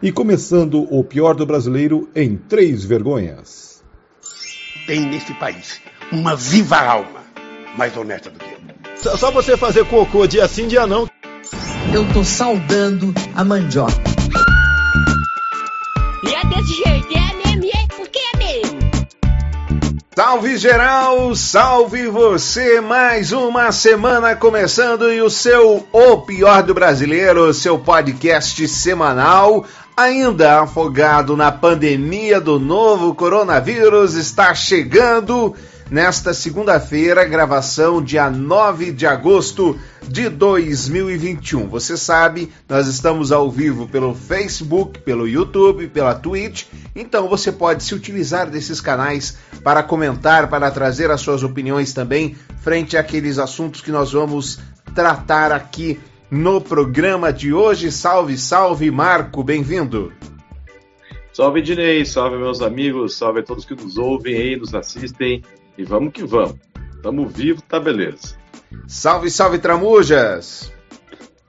E começando o pior do brasileiro em três vergonhas. Tem nesse país uma viva alma mais honesta do que eu. Só, só você fazer cocô dia sim, dia não. Eu tô saudando a mandioca. E é desse jeito, é mesmo, é porque é mesmo. Salve geral, salve você! Mais uma semana começando e o seu O Pior do Brasileiro, seu podcast semanal, ainda afogado na pandemia do novo coronavírus, está chegando nesta segunda-feira, gravação dia 9 de agosto de 2021. Você sabe, nós estamos ao vivo pelo Facebook, pelo YouTube, pela Twitch, então você pode se utilizar desses canais para comentar, para trazer as suas opiniões também frente àqueles assuntos que nós vamos tratar aqui no programa de hoje. Salve, salve, Marco, bem-vindo. Salve, Dinei, salve, meus amigos, salve a todos que nos ouvem aí, nos assistem. E vamos que vamos. Tamo vivo, tá beleza. Salve, salve, Tramujas!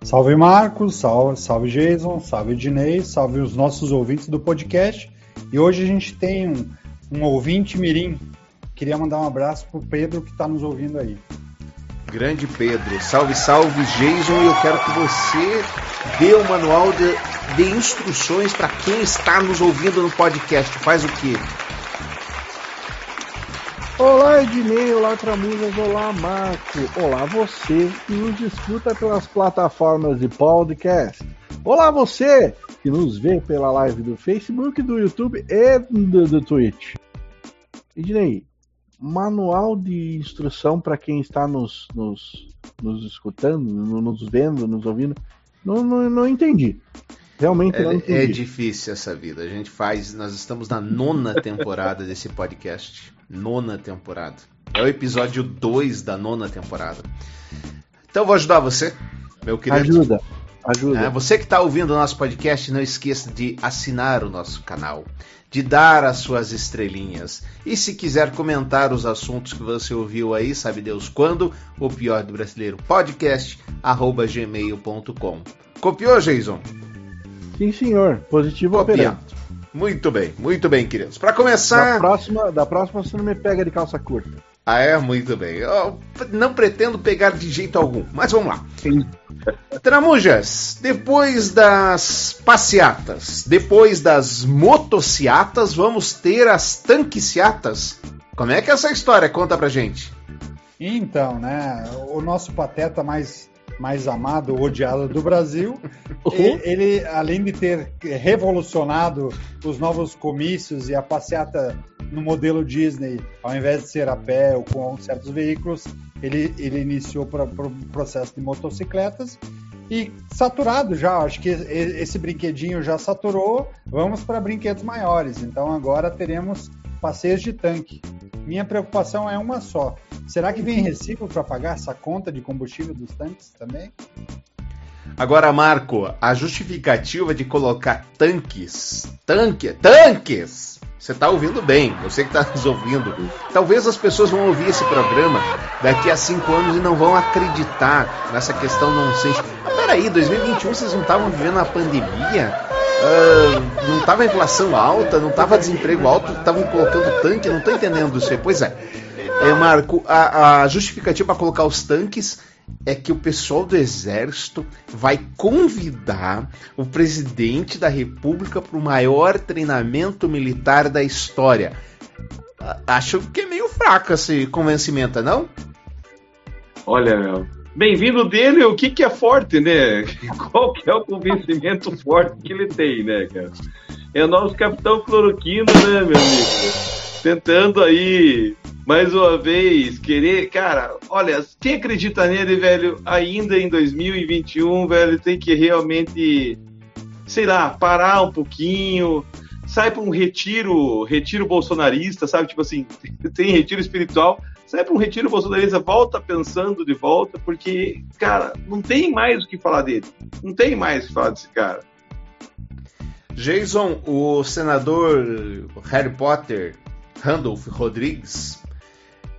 Salve Marcos, salve, salve Jason, salve Dinei, salve os nossos ouvintes do podcast. E hoje a gente tem um, um ouvinte mirim. Queria mandar um abraço pro Pedro que está nos ouvindo aí. Grande Pedro, salve, salve Jason. Eu quero que você dê o manual de, de instruções para quem está nos ouvindo no podcast. Faz o quê? Olá Ednei, olá Tramusas, olá Marco, olá você que nos escuta pelas plataformas de podcast. Olá você que nos vê pela live do Facebook, do YouTube e do, do Twitch. Ednei, manual de instrução para quem está nos, nos, nos escutando, nos vendo, nos ouvindo, não, não, não entendi. Realmente não É, entendi. é difícil essa vida. A gente faz. Nós estamos na nona temporada desse podcast. Nona temporada. É o episódio 2 da nona temporada. Então eu vou ajudar você, meu querido. Ajuda, ajuda. É, você que está ouvindo o nosso podcast, não esqueça de assinar o nosso canal, de dar as suas estrelinhas. E se quiser comentar os assuntos que você ouviu aí, sabe Deus quando, o pior do brasileiro podcast, arroba gmail.com. Copiou, Jason? Sim, senhor. Positivo operante. Muito bem, muito bem, queridos. Para Da começar. próxima, da próxima você não me pega de calça curta. Ah, é? Muito bem. Eu não pretendo pegar de jeito algum, mas vamos lá. Tramujas, depois das passeatas, depois das motociatas, vamos ter as tanquiciatas. Como é que é essa história? Conta pra gente. Então, né, o nosso pateta mais, mais amado, odiado do Brasil, Uhum. ele, além de ter revolucionado os novos comícios e a passeata no modelo Disney, ao invés de ser a pé ou com certos veículos, ele, ele iniciou o processo de motocicletas e saturado já, acho que esse brinquedinho já saturou, vamos para brinquedos maiores. Então agora teremos passeios de tanque. Minha preocupação é uma só. Será que vem reciclo para pagar essa conta de combustível dos tanques também? Agora, Marco, a justificativa de colocar tanques, tanque, tanques. Você tá ouvindo bem, você que tá nos ouvindo. Talvez as pessoas vão ouvir esse programa daqui a cinco anos e não vão acreditar nessa questão nonsense. Mas peraí, 2021 vocês não estavam vivendo a pandemia? Ah, não tava a inflação alta, não tava desemprego alto, estavam colocando tanque, não tô entendendo isso aí. Pois é. É, Marco, a, a justificativa para colocar os tanques é que o pessoal do Exército vai convidar o presidente da República para o maior treinamento militar da história. Acho que é meio fraco esse convencimento, não? Olha, meu. Bem-vindo dele, o que, que é forte, né? Qual que é o convencimento forte que ele tem, né, cara? É o nosso capitão cloroquino, né, meu amigo? Tentando aí, mais uma vez, querer. Cara, olha, quem acredita nele, velho, ainda em 2021, velho, tem que realmente, sei lá, parar um pouquinho, sai para um retiro, retiro bolsonarista, sabe? Tipo assim, tem retiro espiritual, sai para um retiro bolsonarista, volta pensando de volta, porque, cara, não tem mais o que falar dele. Não tem mais o que falar desse cara. Jason, o senador Harry Potter, Randolph Rodrigues,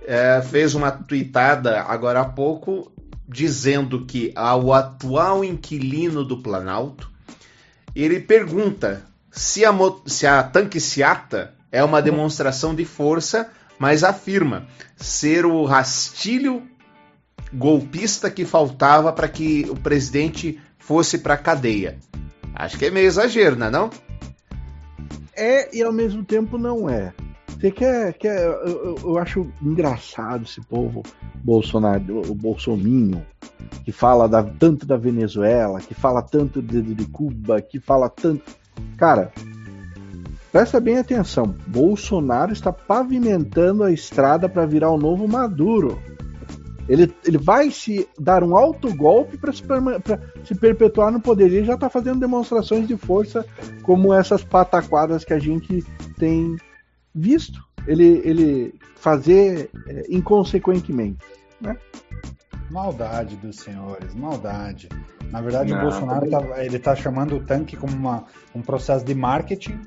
é, fez uma tweetada agora há pouco dizendo que ao atual inquilino do Planalto ele pergunta se a, se a é uma demonstração de força, mas afirma ser o rastilho golpista que faltava para que o presidente fosse para cadeia. Acho que é meio exagero, não é não? É e ao mesmo tempo não é. Você quer, quer eu, eu acho engraçado esse povo Bolsonaro, o Bolsominho, que fala da, tanto da Venezuela, que fala tanto de, de Cuba, que fala tanto. Cara, presta bem atenção. Bolsonaro está pavimentando a estrada para virar o novo Maduro. Ele, ele vai se dar um alto golpe para se, se, perpetuar no poder. Ele já está fazendo demonstrações de força como essas pataquadas que a gente tem visto. Ele, ele fazer é, inconsequentemente. Né? Maldade dos senhores, maldade. Na verdade, Não, o Bolsonaro tá, ele está chamando o tanque como uma, um processo de marketing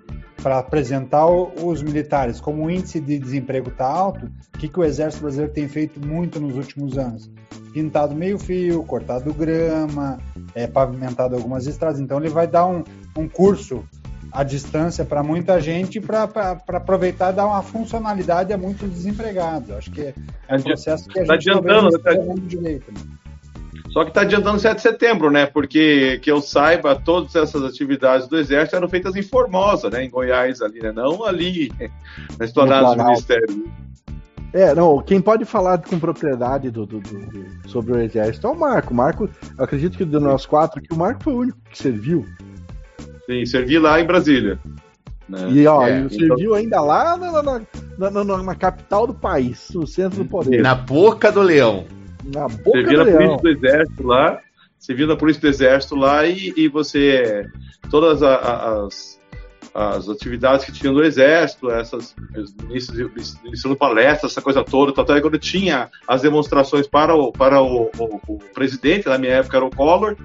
para apresentar os militares. Como o índice de desemprego está alto, o que, que o Exército Brasileiro tem feito muito nos últimos anos? Pintado meio fio, cortado grama, é, pavimentado algumas estradas. Então, ele vai dar um, um curso à distância para muita gente para aproveitar e dar uma funcionalidade a muitos desempregados. Acho que é um processo que a tá gente adiantando, não tá... direito. Né? Só que está adiantando 7 de setembro, né? Porque que eu saiba, todas essas atividades do Exército eram feitas em Formosa, né? Em Goiás ali, né? Não ali na esplanada do Ministério. É, não, quem pode falar com propriedade do, do, do, sobre o Exército é o Marco. O Marco, eu acredito que de nós quatro, que o Marco foi o único que serviu. Sim, servi lá em Brasília. Né? E ó, é, serviu então... ainda lá na, na, na, na, capital do país, no centro do poder. Na boca do leão. Na boca serviu do na leão. polícia do exército lá, serviu na polícia do exército lá e, e você. Todas as, as atividades que tinha no exército, essas iniciando palestras, essa coisa toda, até quando tinha as demonstrações para o, para o, o, o presidente, na minha época era o Collor,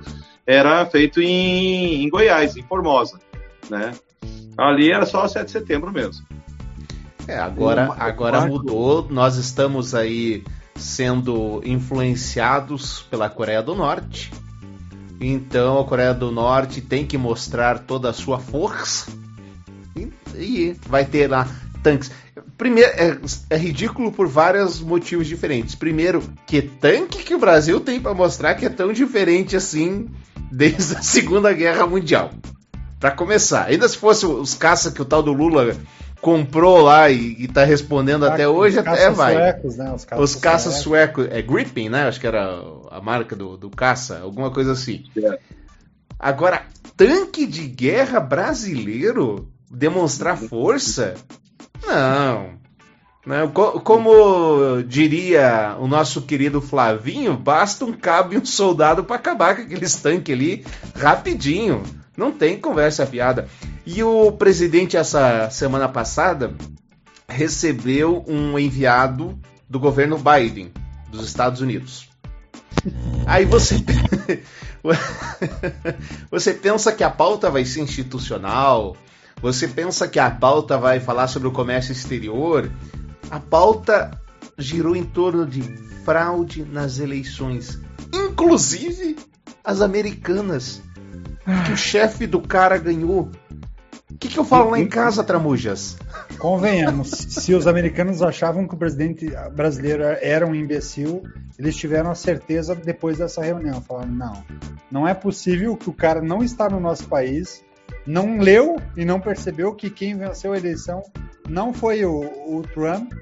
era feito em, em Goiás, em Formosa, né? Ali era só 7 de setembro mesmo. É, agora, agora mudou, nós estamos aí sendo influenciados pela Coreia do Norte. Então a Coreia do Norte tem que mostrar toda a sua força e, e vai ter lá tanques. Primeiro, é, é, ridículo por vários motivos diferentes. Primeiro, que tanque que o Brasil tem para mostrar que é tão diferente assim desde a Segunda Guerra Mundial. Para começar, ainda se fosse os caças que o tal do Lula comprou lá e, está respondendo até hoje, até vai. Suecos, né? Os caças, os caças suecos. suecos. É Gripping, né? Acho que era a marca do, do caça, alguma coisa assim. É. Agora, tanque de guerra brasileiro demonstrar força? Não. Não, como diria o nosso querido Flavinho, basta um cabo e um soldado para acabar com aqueles tanques ali rapidinho. Não tem conversa fiada. E o presidente, essa semana passada, recebeu um enviado do governo Biden, dos Estados Unidos. Aí você. você pensa que a pauta vai ser institucional, você pensa que a pauta vai falar sobre o comércio exterior, a pauta girou em torno de fraude nas eleições, inclusive as americanas, que o chefe do cara ganhou. O que, que eu falo lá em casa, Tramujas? Convenhamos, se os americanos achavam que o presidente brasileiro era um imbecil, eles tiveram a certeza depois dessa reunião. Falaram: não, não é possível que o cara não está no nosso país, não leu e não percebeu que quem venceu a eleição não foi o, o Trump.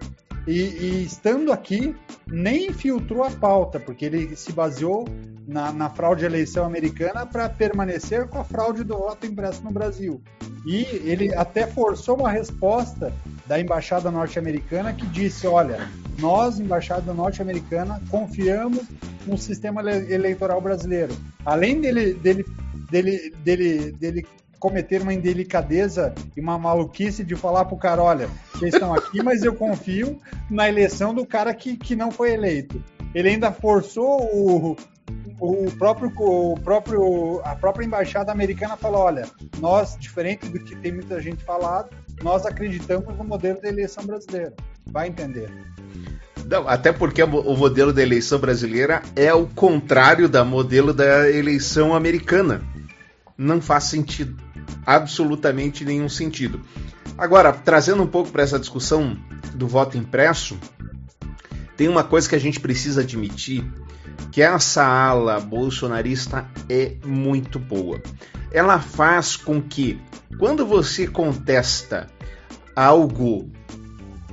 E, e, estando aqui, nem filtrou a pauta, porque ele se baseou na, na fraude de eleição americana para permanecer com a fraude do voto impresso no Brasil. E ele até forçou uma resposta da embaixada norte-americana que disse: olha, nós, embaixada norte-americana, confiamos no sistema eleitoral brasileiro. Além dele, dele, dele, dele, dele cometer uma indelicadeza e uma maluquice de falar pro cara, olha, vocês estão aqui, mas eu confio na eleição do cara que, que não foi eleito. Ele ainda forçou o, o próprio, o próprio, a própria embaixada americana falou, olha, nós, diferente do que tem muita gente falado, nós acreditamos no modelo da eleição brasileira. Vai entender. Não, até porque o modelo da eleição brasileira é o contrário da modelo da eleição americana. Não faz sentido absolutamente nenhum sentido. Agora, trazendo um pouco para essa discussão do voto impresso, tem uma coisa que a gente precisa admitir, que essa ala bolsonarista é muito boa. Ela faz com que, quando você contesta algo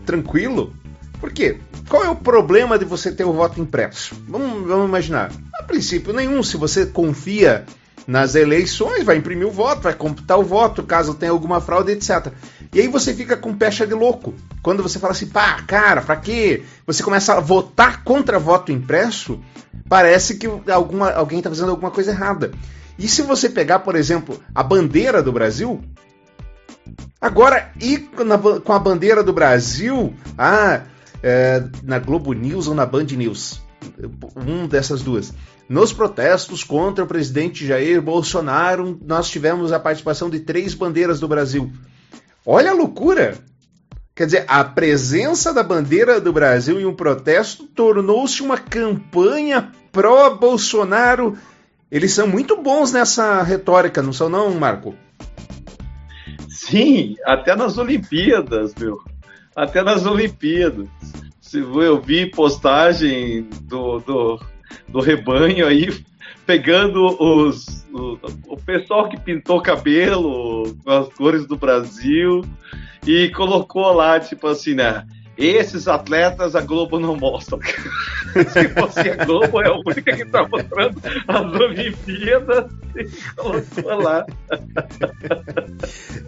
tranquilo, porque qual é o problema de você ter o voto impresso? Vamos, vamos imaginar. A princípio nenhum, se você confia nas eleições, vai imprimir o voto, vai computar o voto, caso tenha alguma fraude, etc. E aí você fica com pecha de louco. Quando você fala assim, pá, cara, pra quê? Você começa a votar contra voto impresso, parece que alguma, alguém está fazendo alguma coisa errada. E se você pegar, por exemplo, a bandeira do Brasil, agora e com a bandeira do Brasil, ah, é, na Globo News ou na Band News, um dessas duas. Nos protestos contra o presidente Jair Bolsonaro, nós tivemos a participação de três bandeiras do Brasil. Olha a loucura! Quer dizer, a presença da bandeira do Brasil em um protesto tornou-se uma campanha pró-Bolsonaro. Eles são muito bons nessa retórica, não são não, Marco? Sim, até nas Olimpíadas, meu. Até nas Olimpíadas. Eu vi postagem do, do do rebanho aí, pegando os, o, o pessoal que pintou cabelo com as cores do Brasil e colocou lá, tipo assim, né? Esses atletas a Globo não mostra. Se fosse a Globo, é a única que está mostrando as Olimpíadas e colocou lá.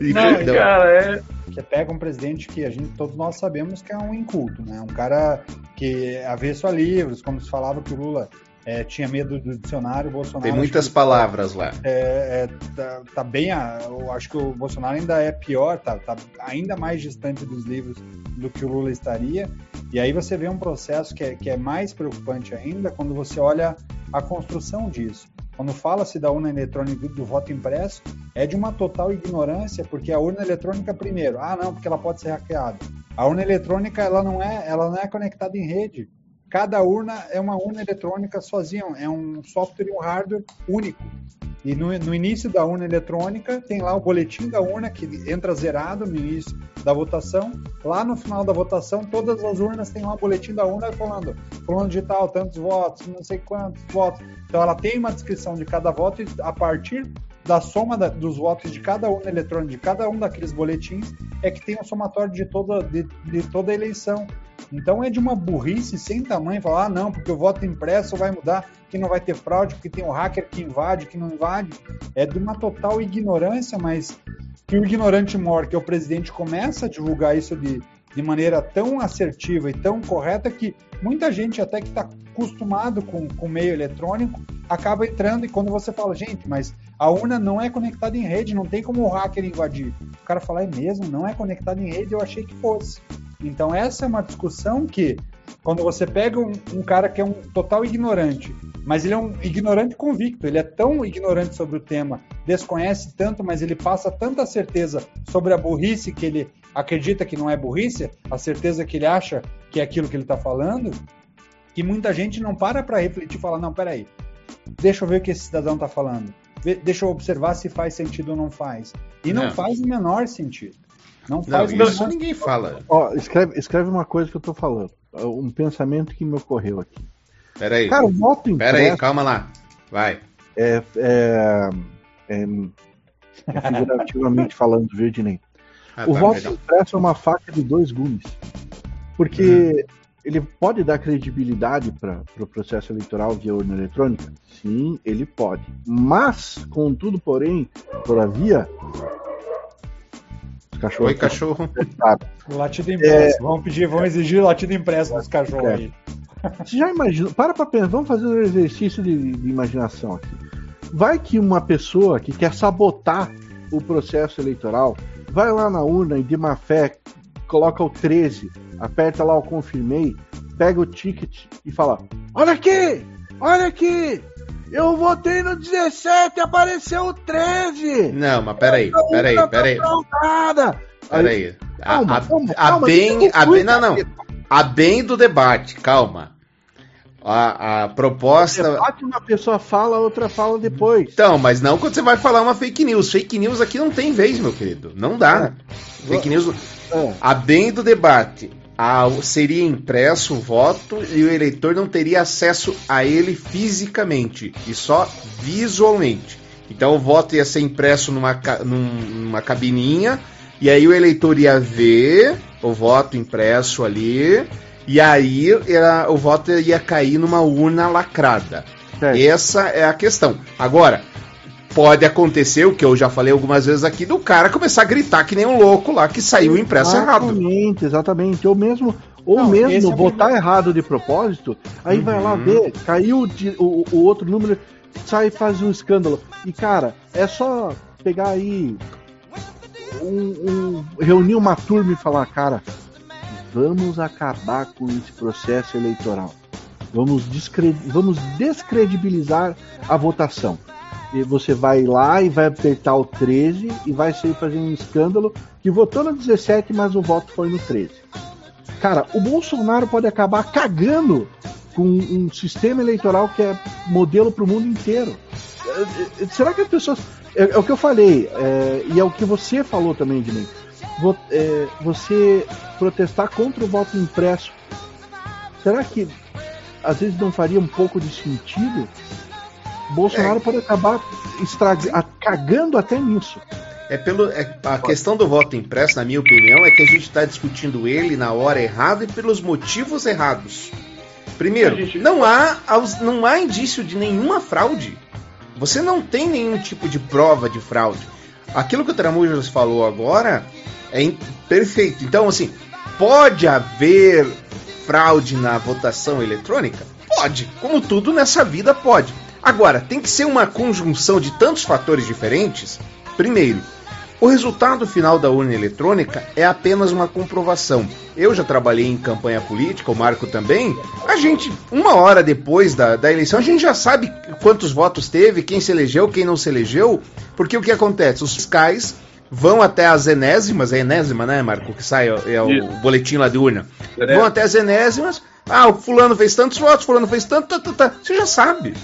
Não, cara, é. Você pega um presidente que a gente, todos nós sabemos que é um inculto, né? Um cara que avesso a livros, como se falava que o Lula é, tinha medo do dicionário, Bolsonaro. Tem muitas palavras lá. É, é, tá, tá, bem. Eu acho que o Bolsonaro ainda é pior, tá, tá, ainda mais distante dos livros do que o Lula estaria. E aí você vê um processo que é, que é mais preocupante ainda quando você olha a construção disso. Quando fala-se da urna eletrônica do voto impresso, é de uma total ignorância, porque a urna eletrônica, primeiro, ah, não, porque ela pode ser hackeada. A urna eletrônica, ela não é, ela não é conectada em rede. Cada urna é uma urna eletrônica sozinha, é um software e um hardware único. E no, no, início da urna eletrônica tem lá o boletim da urna que entra zerado no início da votação. Lá no final da votação, todas as urnas têm lá o boletim da urna falando fulano digital, tantos votos, não sei quantos votos. Então ela tem uma descrição de cada voto e a partir da soma da, dos votos de cada urna eletrônica, de cada um daqueles boletins, é que tem o um somatório de toda, de, de toda a eleição. Então é de uma burrice sem tamanho falar, ah, não, porque o voto impresso vai mudar, que não vai ter fraude, porque tem o hacker que invade, que não invade. É de uma total ignorância, mas que o ignorante mor, que é o presidente, começa a divulgar isso de, de maneira tão assertiva e tão correta que muita gente, até que está acostumado com o meio eletrônico, acaba entrando e quando você fala, gente, mas a urna não é conectada em rede, não tem como o hacker invadir. O cara fala, é mesmo, não é conectada em rede, eu achei que fosse. Então essa é uma discussão que, quando você pega um, um, cara que é um total ignorante, mas ele é um ignorante convicto, ele é tão ignorante sobre o tema, desconhece tanto, mas ele passa tanta certeza sobre a burrice que ele acredita que não é burrice, a certeza que ele acha que é aquilo que ele está falando, que muita gente não para para refletir e fala, não, peraí, deixa eu ver o que esse cidadão está falando, deixa eu observar se faz sentido ou não faz. E não, não faz o menor sentido. Não faz não, isso ninguém fala. Ó, escreve, escreve uma coisa que eu tô falando. Um pensamento que me ocorreu aqui. Peraí. Cara, o voto impresso... Peraí, calma lá. Vai. É, é, é, é figurativamente falando, viu, Dinei? Ah, o tá, voto impresso é uma faca de dois gumes. Porque hum. Ele pode dar credibilidade para o pro processo eleitoral via urna eletrônica? Sim, ele pode. Mas, contudo, porém, por via Cachorro. Oi, cachorro. Latido impresso. É... Vamos pedir, vamos exigir latido impresso dos cachorros é. aí. Você já imagina? Para pra pensar, vamos fazer um exercício de, de imaginação aqui. Vai que uma pessoa que quer sabotar o processo eleitoral vai lá na urna e de má fé coloca o 13, aperta lá o confirmei, pega o ticket e fala: Olha aqui! Olha aqui! Eu votei no 17 e apareceu o 13. Não, mas peraí, peraí, peraí. Peraí. A, a, a, bem, a bem, não, não. A bem do debate, calma. A, a proposta. Debate uma pessoa fala, a outra fala depois. Então, mas não quando você vai falar uma fake news. Fake news aqui não tem vez, meu querido. Não dá. Fake news. É. A bem do debate. a- seria impresso o voto e o eleitor não teria acesso a ele fisicamente, e só visualmente. Então o voto ia ser impresso numa, numa cabininha, e aí o eleitor ia ver o voto impresso ali, e aí era- o voto ia cair numa urna lacrada. Certo. Essa é a questão. Agora, pode acontecer, o que eu já falei algumas vezes aqui, do cara começar a gritar que nem um louco lá que saiu o impresso errado. Exatamente, exatamente. Ou mesmo, ou Não, é mesmo o botar problema. errado de propósito, aí vai lá Uhum. ver, caiu de- o, o outro número, sai e faz um escândalo. E cara, é só pegar aí, um, um- reunir uma turma e falar, cara, vamos acabar com esse processo eleitoral. Vamos, descre- vamos descredibilizar a votação. E você vai lá e vai apertar o 13 e vai sair fazendo um escândalo que votou no 17, mas o voto foi no 13. Cara, o Bolsonaro pode acabar cagando com um sistema eleitoral que é modelo para o mundo inteiro. É, é, Será que as pessoas. É, é o que eu falei, é, e é o que você falou também de mim. É, você protestar contra o voto impresso. Será que às vezes não faria um pouco de sentido? Bolsonaro pode acabar estraga- cagando até nisso. É pelo é- a questão do voto impresso, na minha opinião, é que a gente está discutindo ele na hora errada e pelos motivos errados. Primeiro, gente- não há não há indício de nenhuma fraude. Você não tem nenhum tipo de prova de fraude. Aquilo que o Tramujas falou agora é perfeito. Então, assim, pode haver fraude na votação eletrônica? Pode. Como tudo nessa vida pode. Agora, tem que ser uma conjunção de tantos fatores diferentes. Primeiro, o resultado final da urna eletrônica é apenas uma comprovação. Eu já trabalhei em campanha política, o Marco também. A gente, uma hora depois da, da eleição, a gente já sabe quantos votos teve, quem se elegeu, quem não se elegeu. Porque o que acontece? Os fiscais vão até as enésimas, é enésima, né, Marco? Que sai é o Isso. boletim lá de urna. Enésima. Vão até as enésimas. Ah, o fulano fez tantos votos, fulano fez tanto, tá, tá, tá. Você já sabe.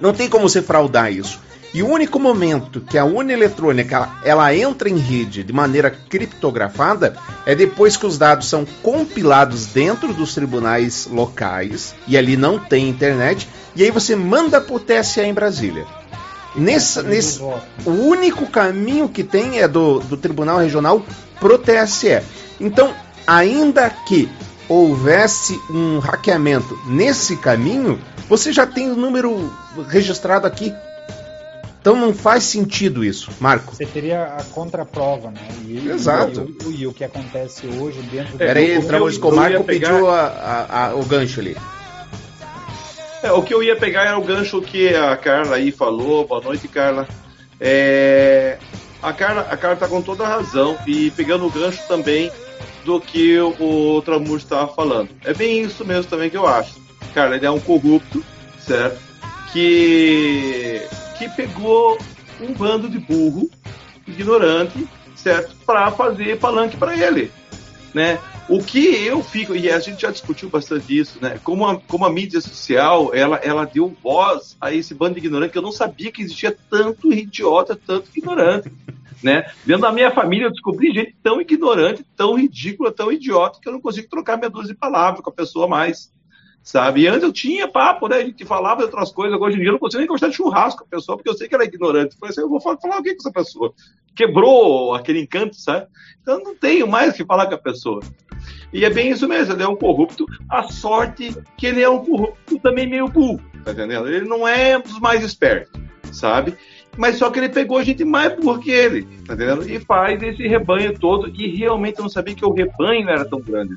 Não tem como você fraudar isso. E o único momento que a urna eletrônica ela, ela entra em rede de maneira criptografada é depois que os dados são compilados dentro dos tribunais locais e ali não tem internet e aí você manda para o TSE em Brasília. Nesse, nesse, o único caminho que tem é do, do Tribunal Regional pro TSE. Então, ainda que houvesse um hackeamento nesse caminho, você já tem o número registrado aqui. Então não faz sentido isso, Marco. Você teria a contraprova, né? E, Exato. E, e, e o que acontece hoje dentro É, Pera aí, eu- entramos com o Marco ia pegar- pediu a- a- a- o gancho ali. É, o que eu ia pegar era o gancho que a Carla aí falou. Boa noite, Carla. É, a Carla a Carla tá com toda a razão e pegando o gancho também do que o, o Tramur estava falando. É bem isso mesmo também que eu acho. Carla, ele é um corrupto, certo? Que que pegou um bando de burro, ignorante, certo? Para fazer palanque para ele, né? O que eu fico, e a gente já discutiu bastante isso, né? Como a, como a mídia social, ela, ela deu voz a esse bando de ignorante, que eu não sabia que existia tanto idiota, tanto ignorante, né? Dentro da minha família eu descobri gente tão ignorante, tão ridícula, tão idiota, que eu não consigo trocar meia dúzia de palavras com a pessoa mais, sabe? E antes eu tinha papo, né? A gente falava de outras coisas, hoje em dia eu não consigo nem gostar de churrasco com a pessoa, porque eu sei que ela é ignorante. Eu falei assim, eu vou falar, falar o que com essa pessoa? Quebrou aquele encanto, sabe? Então eu não tenho mais o que falar com a pessoa. E é bem isso mesmo, ele é um corrupto. A sorte que ele é um corrupto também meio burro, tá entendendo? Ele não é dos mais espertos, sabe? Mas só que ele pegou gente mais burra que ele, tá entendendo? E faz esse rebanho todo. E realmente eu não sabia que o rebanho era tão grande.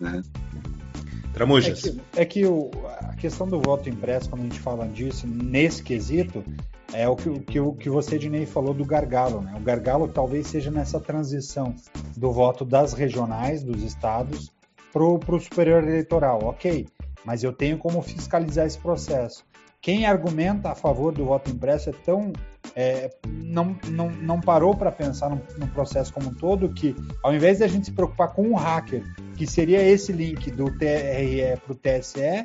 Né? É Tramujas. que, é que o- a questão do voto impresso, quando a gente fala disso, nesse quesito, é o que, o que, o que você, Dinei, falou do gargalo. Né? O gargalo talvez seja nessa transição do voto das regionais, dos estados, para o superior eleitoral. Ok, mas eu tenho como fiscalizar esse processo. Quem argumenta a favor do voto impresso é tão. é, não, não, não parou para pensar no, no processo como um todo que, ao invés de a gente se preocupar com um hacker, que seria esse link do TRE para o TSE,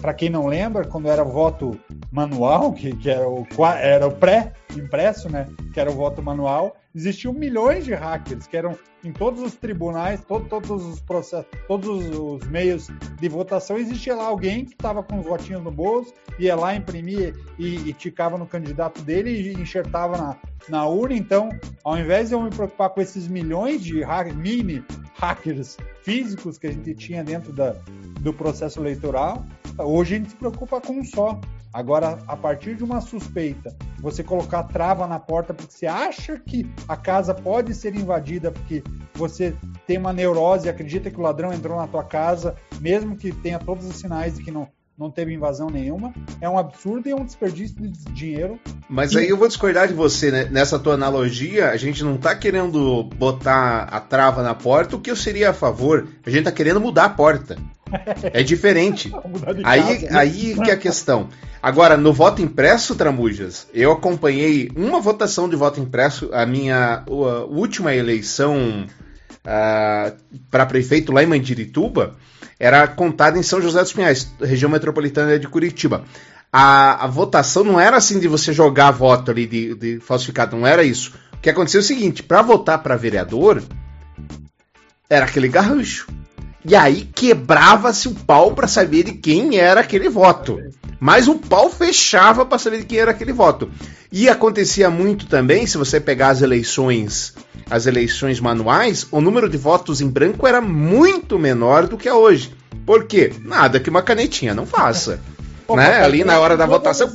para quem não lembra, quando era voto manual, que, que era o, era o pré-impresso, né? Que era o voto manual, existiam milhões de hackers que eram em todos os tribunais, todo, todos os processos, todos os meios de votação, existia lá alguém que estava com os votinhos no bolso, ia lá, imprimia e, e ticava no candidato dele e enxertava na, na urna. Então, ao invés de eu me preocupar com esses milhões de hack, mini hackers físicos que a gente tinha dentro da, do processo eleitoral, hoje a gente se preocupa com um só. Agora, a partir de uma suspeita, você colocar trava na porta porque você acha que a casa pode ser invadida porque você tem uma neurose e acredita que o ladrão entrou na tua casa, mesmo que tenha todos os sinais de que não, não teve invasão nenhuma, é um absurdo e é um desperdício de dinheiro. Mas e... aí eu vou discordar de você, né? Nessa tua analogia, a gente não tá querendo botar a trava na porta, o que eu seria a favor, a gente tá querendo mudar a porta. É diferente. aí, aí que é a questão. Agora, no voto impresso, Tramujas, eu acompanhei uma votação de voto impresso, a minha a última eleição uh, para prefeito lá em Mandirituba, era contada em São José dos Pinhais, região metropolitana de Curitiba. A, a votação não era assim de você jogar voto ali de, de falsificado, não era isso. O que aconteceu é o seguinte: para votar para vereador, era aquele garrancho. E aí quebrava-se o pau para saber de quem era aquele voto. Mas o pau fechava para saber de quem era aquele voto. E acontecia muito também, se você pegar as eleições, as eleições manuais, o número de votos em branco era muito menor do que é hoje. Por quê? Nada que uma canetinha não faça. né? Ali na hora da votação,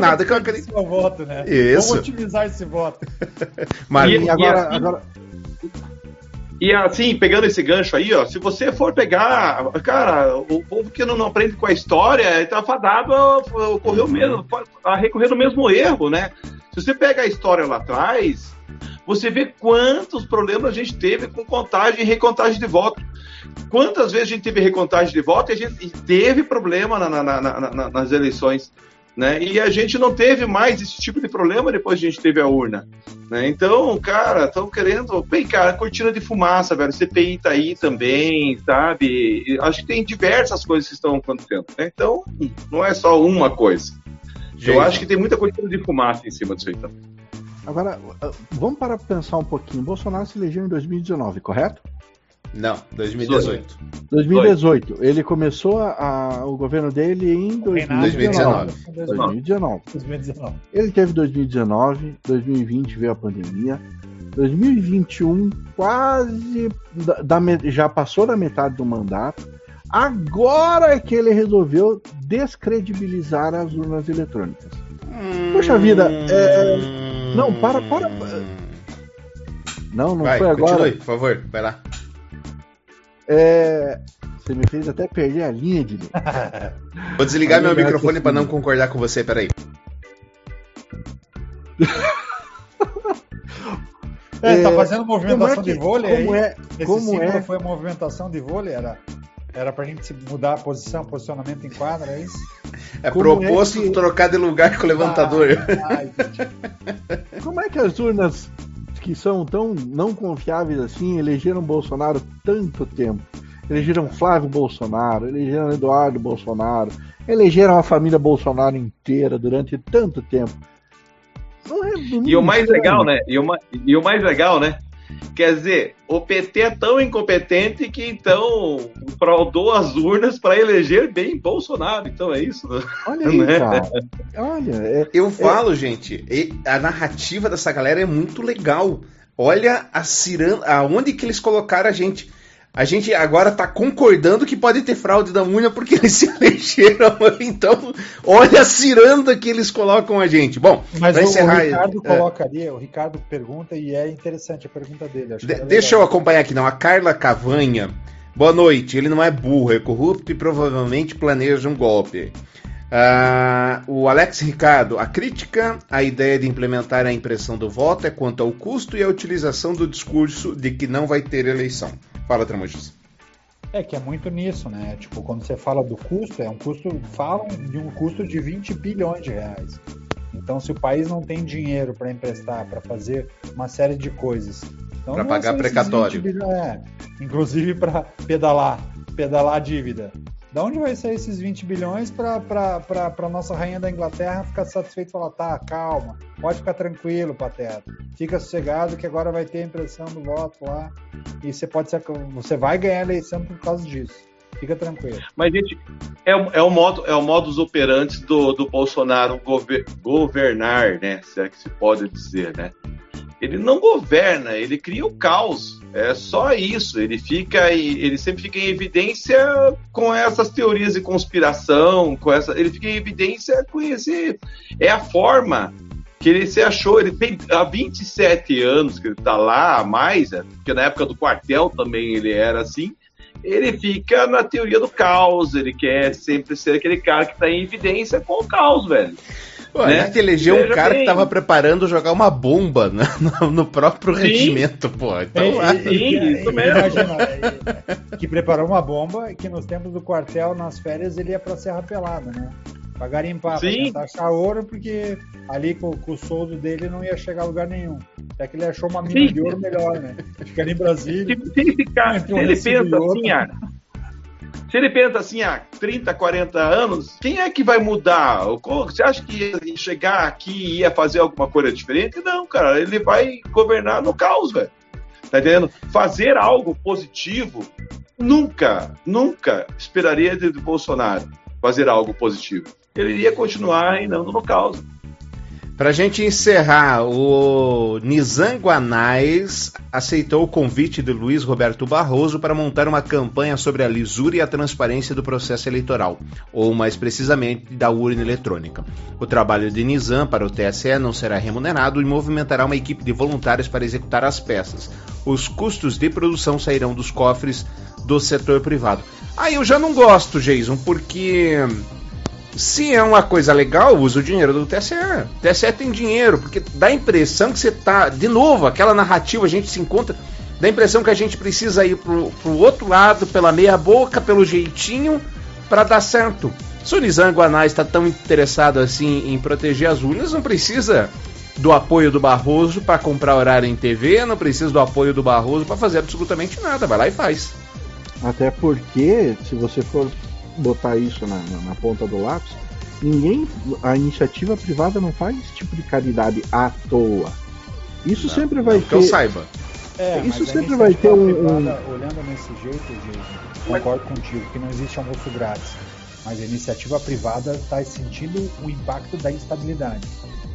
nada que uma canetinha. Voto, né? Isso. Vamos otimizar esse voto. Mas, e, agora, e, agora... E assim, pegando esse gancho aí, ó, se você for pegar, cara, o povo que não, não aprende com a história está fadado a, ocorrer o mesmo, a recorrer no mesmo erro, né? Se você pega a história lá atrás, você vê quantos problemas a gente teve com contagem e recontagem de voto. Quantas vezes a gente teve recontagem de voto e a gente teve problema na, na, na, nas eleições. Né? E a gente não teve mais esse tipo de problema depois que a gente teve a urna. Né? Então, cara, estão querendo. Bem, cara, cortina de fumaça, velho. CPI tá aí também, sabe? E acho que tem diversas coisas que estão acontecendo. Né? Então, não é só uma coisa. Gente. Eu acho que tem muita cortina de fumaça em cima disso aí também. Agora, vamos para pensar um pouquinho. Bolsonaro se elegeu em 2019, correto? Não, 2018. 2018. Ele começou a, o governo dele em 2019. 2019. 2019. Ele teve 2019, 2020 veio a pandemia. 2021 quase da, da, já passou da metade do mandato. Agora é que ele resolveu descredibilizar as urnas eletrônicas. Hum... Poxa vida, é... não, para, para. Não, não vai, foi agora. Continue, por favor, vai lá. É... Você me fez até perder a linha de. Vou desligar meu microfone para não concordar com você, peraí. É, tá fazendo movimentação é que, de vôlei como aí? É, Esse como é? foi movimentação de vôlei? Era, era pra gente mudar a posição, posicionamento em quadra, é isso? É como proposto é que... trocar de lugar com o levantador. Ah, como é que as urnas que são tão não confiáveis assim elegeram Bolsonaro tanto tempo. Elegeram Flávio Bolsonaro, elegeram Eduardo Bolsonaro, elegeram a família Bolsonaro inteira durante tanto tempo. É e o mais legal, né? E o, e o mais legal, né? Quer dizer, o PT é tão incompetente que então fraudou as urnas para eleger bem Bolsonaro. Então é isso. Olha aí, né? cara. Olha, é, eu é... falo, gente, a narrativa dessa galera é muito legal. Olha a ciranda, aonde que eles colocaram a gente. A gente agora está concordando que pode ter fraude da unha porque eles se elegeram. Então, olha a ciranda que eles colocam a gente. Bom, mas o, encerrar, o Ricardo é... coloca ali, o Ricardo pergunta e é interessante a pergunta dele. De, é deixa eu acompanhar aqui, não. A Carla Cavanha. Boa noite. Ele não é burro, é corrupto e provavelmente planeja um golpe. Uh, o Alex Ricardo, a crítica à ideia de implementar a impressão do voto é quanto ao custo e à utilização do discurso de que não vai ter eleição. Fala, Tramujas. É que é muito nisso, né? Tipo, quando você fala do custo, é um custo, falam de um custo de 20 bilhões de reais. Então, se o país não tem dinheiro para emprestar, para fazer uma série de coisas, então para pagar precatório, bilhões, é, inclusive para pedalar, despedalar a dívida. Da onde vai sair esses 20 bilhões para a nossa rainha da Inglaterra ficar satisfeita e falar, tá, calma, pode ficar tranquilo, Pateta. Fica sossegado que agora vai ter a impressão do voto lá. E você pode ser, você vai ganhar a eleição por causa disso. Fica tranquilo. Mas, gente, é, é, o, modo, é o modus operandi do, do Bolsonaro gover, governar, né? Se é que se pode dizer, né? Ele não governa, ele cria o caos. É só isso. Ele fica, ele sempre fica em evidência com essas teorias de conspiração, com essa, ele fica em evidência com esse, é a forma que ele se achou, ele tem há 27 anos que ele está lá, mais, é, porque na época do quartel também ele era assim, ele fica na teoria do caos, ele quer sempre ser aquele cara que está em evidência com o caos, velho. Pô, né? que elegeu um cara bem. que tava preparando jogar uma bomba no, no próprio sim. regimento, pô. Então, é, sim, isso mesmo. Imagina, que preparou uma bomba que nos tempos do quartel, nas férias, ele ia pra Serra Pelada, né? Pra garimpar, Sim. pra achar ouro, porque ali com, com, o soldo dele não ia chegar a lugar nenhum. Até que ele achou uma mina Sim. de ouro melhor, né? Fica ali em Brasília. Se, ele, ficar, se ele pensa assim, ah, se ele pensa assim há 30, 40 anos, quem é que vai mudar? Você acha que ia chegar aqui e ia fazer alguma coisa diferente? Não, cara, ele vai governar no caos, velho. Tá entendendo? Fazer algo positivo, nunca, nunca esperaria de Bolsonaro fazer algo positivo. Ele iria continuar reinando no caos. Para gente encerrar, o Nizam Guanais aceitou o convite de Luiz Roberto Barroso para montar uma campanha sobre a lisura e a transparência do processo eleitoral, ou mais precisamente da urna eletrônica. O trabalho de Nizam para o TSE não será remunerado e movimentará uma equipe de voluntários para executar as peças. Os custos de produção sairão dos cofres do setor privado. Aí eu já não gosto, Jason, porque se é uma coisa legal, usa o dinheiro do TSE. O TSE tem dinheiro, porque dá a impressão que você tá. De novo, aquela narrativa, a gente se encontra. Dá a impressão que a gente precisa ir pro, pro outro lado, pela meia boca, pelo jeitinho, para dar certo. Se o está tão interessado assim em proteger as urnas, não precisa do apoio do Barroso para comprar horário em TV, não precisa do apoio do Barroso para fazer absolutamente nada. Vai lá e faz. Até porque, se você for botar isso na, na, na, ponta do lápis, ninguém, a iniciativa privada não faz esse tipo de caridade à toa. Isso não, sempre vai não ter. Que eu saiba. É, isso sempre vai ter um, privada. Olhando nesse jeito, gente, concordo contigo que não existe almoço grátis. Mas a iniciativa privada está sentindo o impacto da instabilidade.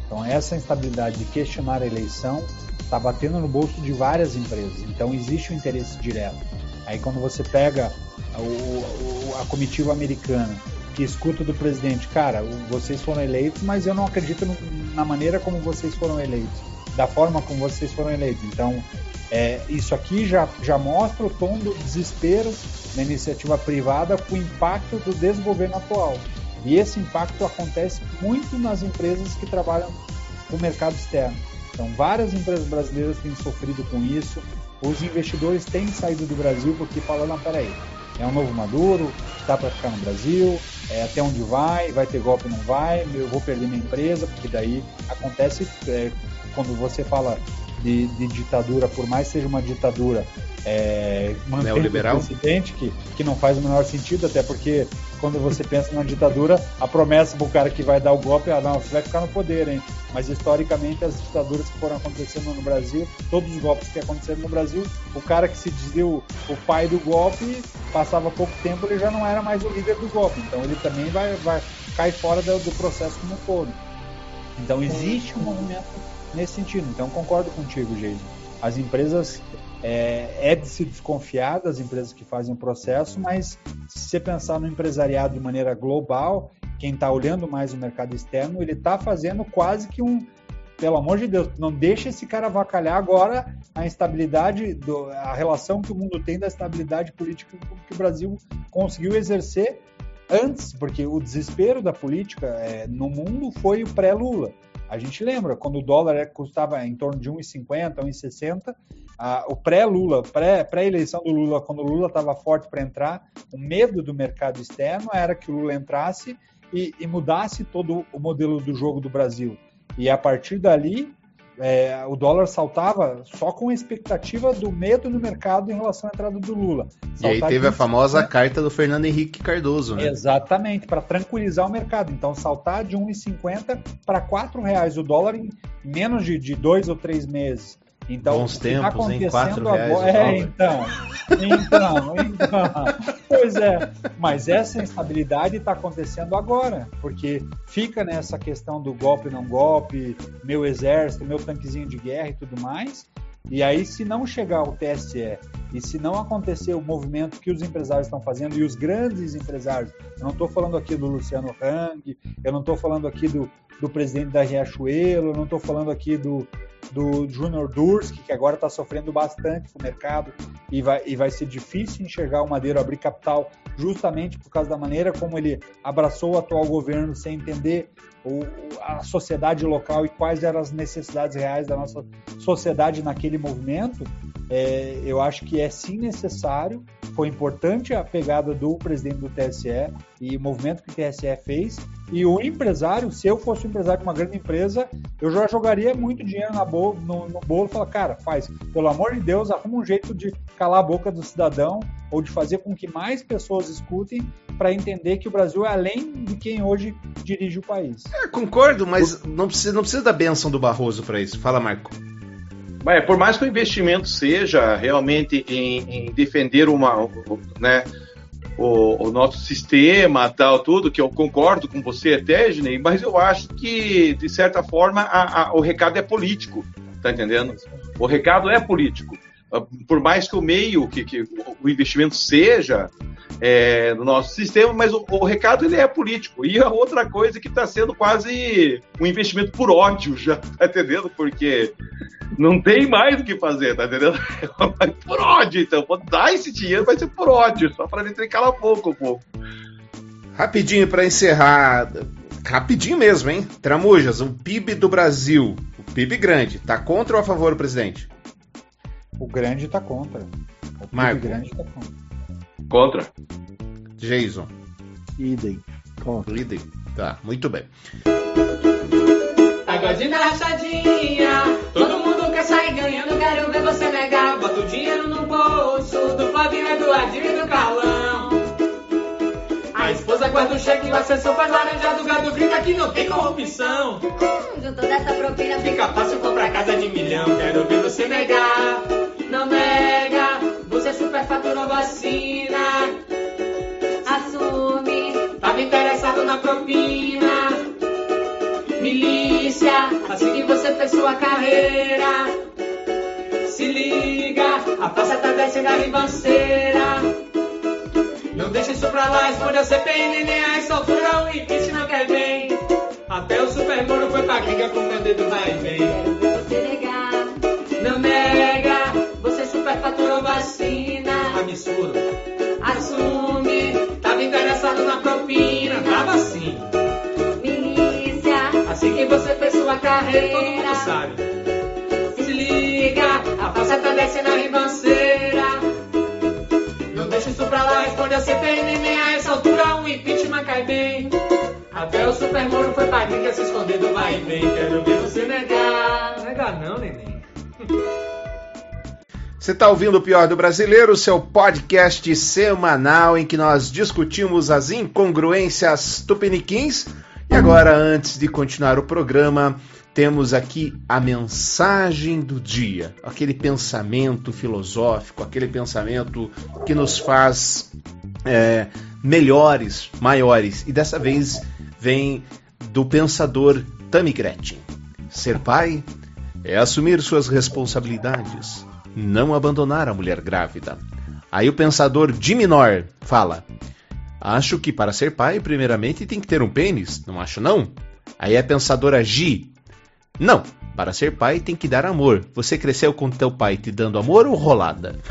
Então, essa instabilidade de questionar a eleição está batendo no bolso de várias empresas. Então, existe um interesse direto. Aí, quando você pega o, a comitiva americana que escuta do presidente, cara, vocês foram eleitos, mas eu não acredito no, na maneira como vocês foram eleitos, da forma como vocês foram eleitos. Então, é, isso aqui já, já mostra o tom do desespero na iniciativa privada com o impacto do desgoverno atual. E esse impacto acontece muito nas empresas que trabalham com o mercado externo. Então, várias empresas brasileiras têm sofrido com isso. Os investidores têm saído do Brasil porque falam, não, peraí, é um novo Maduro, está para ficar no Brasil, é, até onde vai, vai ter golpe não vai, eu vou perder minha empresa, porque daí acontece é, quando você fala de, de, ditadura, por mais seja uma ditadura é, neoliberal, presidente, que, que não faz o menor sentido, até porque quando você pensa numa ditadura, a promessa pro cara que vai dar o golpe é, ah, não, você vai ficar no poder, hein? Mas historicamente as ditaduras que foram acontecendo no Brasil, todos os golpes que aconteceram no Brasil, o cara que se dizia o, o pai do golpe, passava pouco tempo, ele já não era mais o líder do golpe. Então ele também vai, vai cair fora do, do processo como um todo. Então existe um movimento nesse sentido. Então concordo contigo, Jason. As empresas é, é, de se desconfiar das empresas que fazem o processo, mas se você pensar no empresariado de maneira global, quem está olhando mais o mercado externo, ele está fazendo quase que um. Pelo amor de Deus, não deixa esse cara avacalhar agora a instabilidade, do, a relação que o mundo tem da estabilidade política que o Brasil conseguiu exercer antes, porque o desespero da política é, no mundo foi o pré-Lula. A gente lembra, quando o dólar custava em torno de 1,50, 1,60, o pré-Lula, pré-eleição pré do Lula, quando o Lula estava forte para entrar, o medo do mercado externo era que o Lula entrasse e, e, mudasse todo o modelo do jogo do Brasil. E a partir dali, é, o dólar saltava só com a expectativa do medo no mercado em relação à entrada do Lula. E aí teve a famosa 1,50 carta do Fernando Henrique Cardoso, né? Exatamente, para tranquilizar o mercado. Então, saltar de 1,50 para 4 reais o dólar em menos de, de dois ou três meses. Então, Bons tá tempos, acontecendo Quatro reais agora- o dólar. É, então, então, então. Pois é, mas essa instabilidade está acontecendo agora, porque fica nessa questão do golpe não golpe, meu exército, meu tanquezinho de guerra e tudo mais. E aí, se não chegar o TSE e se não acontecer o movimento que os empresários estão fazendo, e os grandes empresários, eu não estou falando aqui do Luciano Hang, eu não estou falando aqui do, do presidente da Riachuelo, eu não estou falando aqui do, do Junior Durski, que agora está sofrendo bastante com o mercado e vai, e vai ser difícil enxergar o Madeiro abrir capital justamente por causa da maneira como ele abraçou o atual governo sem entender o, a sociedade local e quais eram as necessidades reais da nossa sociedade naquele movimento, é, eu acho que é sim necessário. Foi importante a pegada do presidente do TSE e o movimento que o TSE fez. E o empresário, se eu fosse um empresário de uma grande empresa, eu já jogaria muito dinheiro na bolo, no, no bolo e cara, faz, pelo amor de Deus, arruma um jeito de calar a boca do cidadão ou de fazer com que mais pessoas escutem para entender que o Brasil é além de quem hoje dirige o país. É, concordo, mas não precisa, não precisa da benção do Barroso para isso. Fala, Marco. Mas, por mais que o investimento seja realmente em, em defender uma, né, o, o nosso sistema, tal, tudo, que eu concordo com você até, Ginei, mas eu acho que, de certa forma, a- a- o recado é político, tá entendendo? O recado é político. Ah, Por mais que o meio, que, que o investimento seja é, no nosso sistema, mas o, o recado ele é político. E a outra coisa que está sendo quase um investimento por ódio já, tá entendendo? Porque não tem mais o que fazer, tá entendendo? Por ódio, então. Vou dar esse dinheiro, vai ser por ódio, só para ele calar um pouco, um pouco. Rapidinho para encerrar. Rapidinho mesmo, hein? Tramujas, o PIB do Brasil, o PIB grande, tá contra ou a favor do presidente? O grande está contra. O Marco. grande está contra. Contra. Jason. Idem. Contra. Líder. Tá, muito bem. Pagodinho rachadinha, todo mundo quer sair ganhando, quero ver você negar. Bota o dinheiro no bolso do Flavinho, Eduardinho e do Carlão. Esposa guarda o cheque, o assessor faz laranjado, gado grita que não tem corrupção. Junto dessa propina Fica fácil comprar casa de milhão, quero ver você negar. Não nega, você superfaturou vacina. assume. Tava interessado na propina. Milícia, assim que você fez sua carreira. Se liga, a praça tá descendo a ribanceira. Não deixa isso pra lá, esconde a CPI, nem a essa altura o impeachment quer bem. Até o Supermoro foi pra gringa com meu dedo vai e vem. Você negar. Não nega, você superfaturou vacina. Absurdo. Assume, tava interessado na propina. Tava assim, Milícia, assim que você fez sua carreira. Todo mundo sabe. Se liga, a praça tá descendo a ribanceira. Responde a CPI, nem a essa altura um impeachment cai bem. Até o Supermoro foi pra gringa se esconder do vai e vem. Quero ver você negar. Negar não, neném. Você está ouvindo o Pior do Brasileiro, seu podcast semanal em que nós discutimos as incongruências tupiniquins. E agora, antes de continuar o programa, temos aqui a mensagem do dia, aquele pensamento filosófico, aquele pensamento que nos faz é, melhores, maiores. E dessa vez vem do pensador Tammy Gretchen. Ser pai é assumir suas responsabilidades, não abandonar a mulher grávida. Aí o pensador Jimmy Nor fala: Acho que para ser pai, primeiramente tem que ter um pênis, não acho não? Aí a pensadora Gi: Não, para ser pai tem que dar amor. Você cresceu com teu pai te dando amor ou rolada?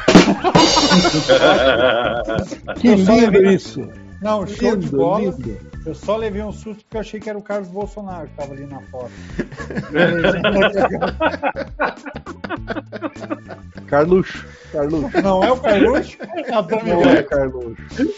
Que lindo isso. Não, show de Lindo, bola. lindo. Eu só levei um susto porque eu achei que era o Carlos Bolsonaro que estava ali na foto. Carluxo. Carluxo. Não é o Carluxo? É Não é Carluxo.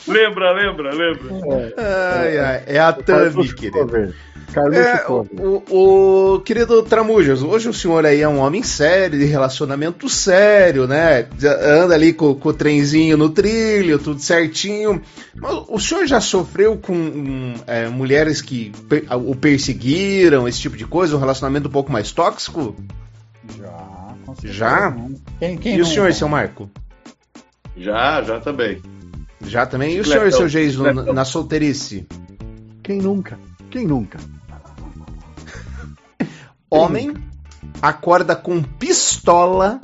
Lembra, lembra, lembra. É. Ai, ai, é a Tami, Carluxo querido. Cover. Carluxo É, o, o querido Tramujas, hoje o senhor aí é um homem sério, de relacionamento sério, né? Anda ali com, com o trenzinho no trilho, tudo certinho. Mas o senhor já sofreu com é, mulheres que per- o perseguiram, esse tipo de coisa, um relacionamento um pouco mais tóxico? Já, com certeza. Já? Quem, quem e o não- senhor, seu Marco? Já, já também. Já também? E o senhor, seu Geiso, na solteirice? Quem nunca? Quem nunca? Homem acorda com pistola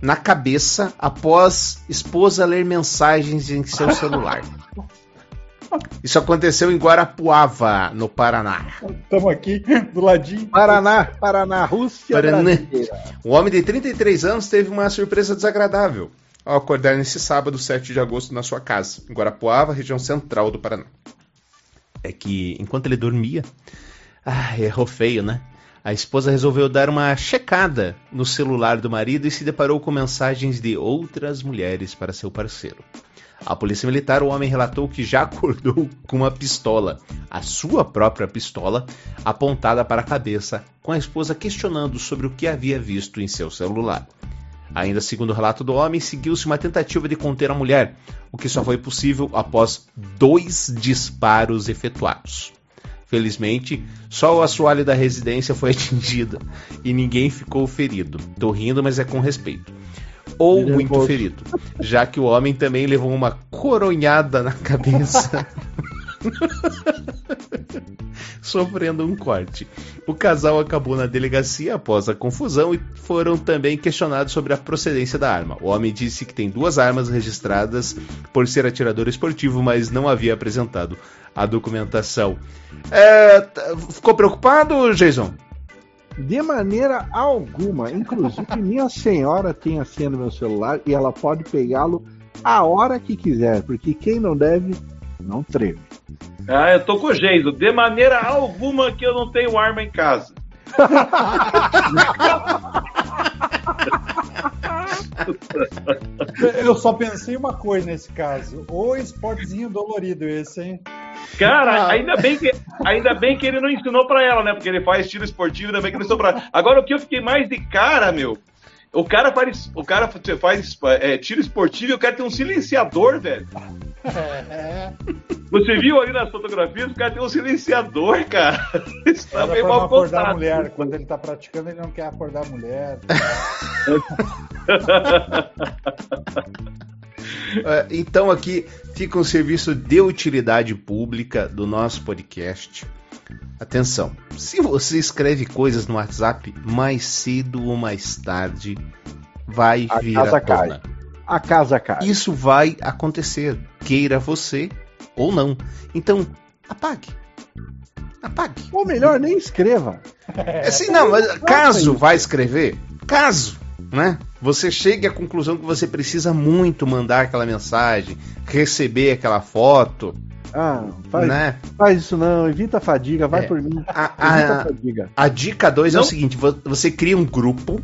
na cabeça após esposa ler mensagens em seu celular. Isso aconteceu em Guarapuava, no Paraná. Estamos aqui do ladinho. Paraná, Paraná, Rússia Paraná. Um homem de 33 anos teve uma surpresa desagradável ao acordar nesse sábado, 7 de agosto, na sua casa, em Guarapuava, região central do Paraná. É que, enquanto ele dormia, ah, errou feio, né? A esposa resolveu dar uma checada no celular do marido e se deparou com mensagens de outras mulheres para seu parceiro. A polícia militar, o homem relatou que já acordou com uma pistola, a sua própria pistola, apontada para a cabeça, com a esposa questionando sobre o que havia visto em seu celular. Ainda segundo o relato do homem, seguiu-se uma tentativa de conter a mulher, o que só foi possível após dois disparos efetuados. Felizmente, só o assoalho da residência foi atingida e ninguém ficou ferido. Tô rindo, mas é com respeito. Ou muito ferido, já que o homem também levou uma coronhada na cabeça. sofrendo um corte. O casal acabou na delegacia após a confusão e foram também questionados sobre a procedência da arma. O homem disse que tem duas armas registradas por ser atirador esportivo, mas não havia apresentado a documentação. É, t- ficou preocupado, Jason? De maneira alguma. Inclusive, minha senhora tem a senha do meu celular e ela pode pegá-lo a hora que quiser, porque quem não deve, não treme. Ah, eu tô com o Geiso. De maneira alguma que eu não tenho arma em casa. Eu só pensei uma coisa nesse caso. O esportezinho dolorido esse, hein? Cara, ainda bem que ainda bem que ele não ensinou pra ela, né? Porque ele faz tiro esportivo, ainda bem que ele ensinou pra ela. Agora o que eu fiquei mais de cara, meu. O cara faz, o cara faz é, tiro esportivo e o cara tem um silenciador, velho. É, Você viu ali nas fotografias, o cara tem um silenciador, cara. Isso tá mal acordar a mulher. Quando ele tá praticando, ele não quer acordar a mulher. É, então aqui fica um serviço de utilidade pública do nosso podcast. Atenção, se você escreve coisas no WhatsApp, mais cedo ou mais tarde vai A vir casa à tona. cai. A casa cai. Isso vai acontecer, queira você ou não. Então, apague. Apague. Ou melhor, nem escreva. Assim, não, mas caso vá escrever, caso, né? Você chegue à conclusão que você precisa muito mandar aquela mensagem, receber aquela foto, Ah, faz, né? faz isso não, evita a fadiga, vai É. por mim. A, Evita a fadiga. a dica 2 é o seguinte: vo- você cria um grupo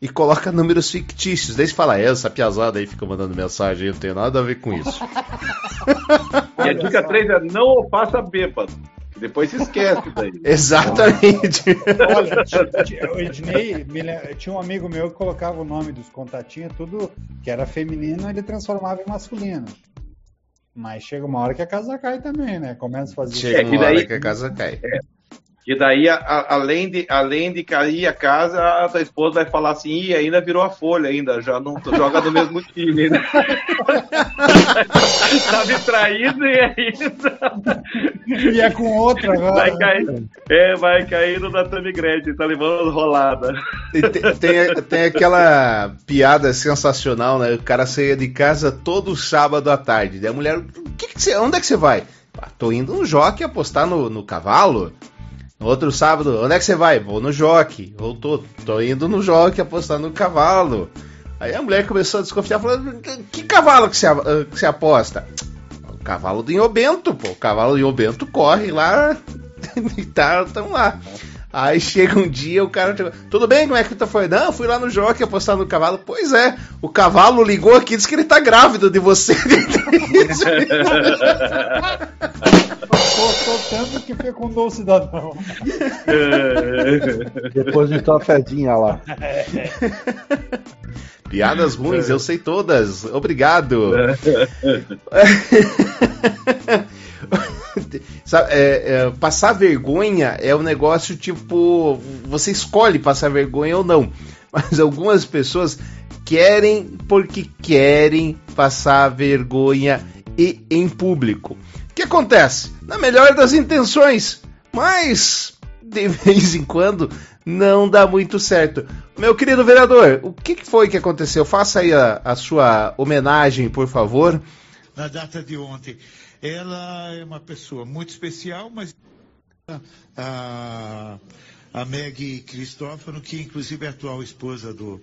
e coloca números fictícios. Daí você fala, "É, essa piazada aí fica mandando mensagem, eu não tenho nada a ver com isso. E a dica 3 é não o faça bêbado. Depois se esquece daí. Exatamente. Olha, o Ednei, tinha um amigo meu que colocava o nome dos contatinhos, tudo que era feminino, ele transformava em masculino. Mas chega uma hora que a casa cai também, né? Começa a fazer Chega É, uma hora que a casa cai. E daí, a- a- além, de, além de cair a casa, a tua esposa vai falar assim, Ih, ainda virou a folha ainda, já não joga no mesmo time. Né? Tava traído e ainda E é com outra agora. vai cair. É, vai cair no Natami Gretchen, tá levando rolada. E te- tem, tem aquela piada sensacional, né? O cara saía de casa todo sábado à tarde. Daí a mulher, "O que que você, onde é que você vai? "Ah, tô indo no jockey apostar no, no cavalo. No outro sábado, onde é que você vai? Vou no jockey. Voltou, tô indo no jockey apostar no cavalo. Aí a mulher começou a desconfiar, falando, que cavalo que você, a- que você aposta? O cavalo do Inhobento, pô. O cavalo do Inhobento corre lá e tá, tão lá. Aí chega um dia, o cara. Tudo bem, como é que tu foi? Não, fui lá no jockey apostar no cavalo. Pois é, o cavalo ligou aqui e disse que ele tá grávido de você. Gostou tanto que fecundou o cidadão. Depositou a fedinha lá. Piadas ruins, eu sei todas. Obrigado. Sabe, é, é, passar vergonha é um negócio tipo. Você escolhe passar vergonha ou não. Mas algumas pessoas querem porque querem passar vergonha e em público. O que acontece? Na melhor das intenções, mas de vez em quando não dá muito certo. Meu querido vereador, o que foi que aconteceu? Faça aí a, a sua homenagem, por favor. na data de ontem. Ela é uma pessoa muito especial, mas a, a Meg Cristófano, que inclusive é atual esposa do,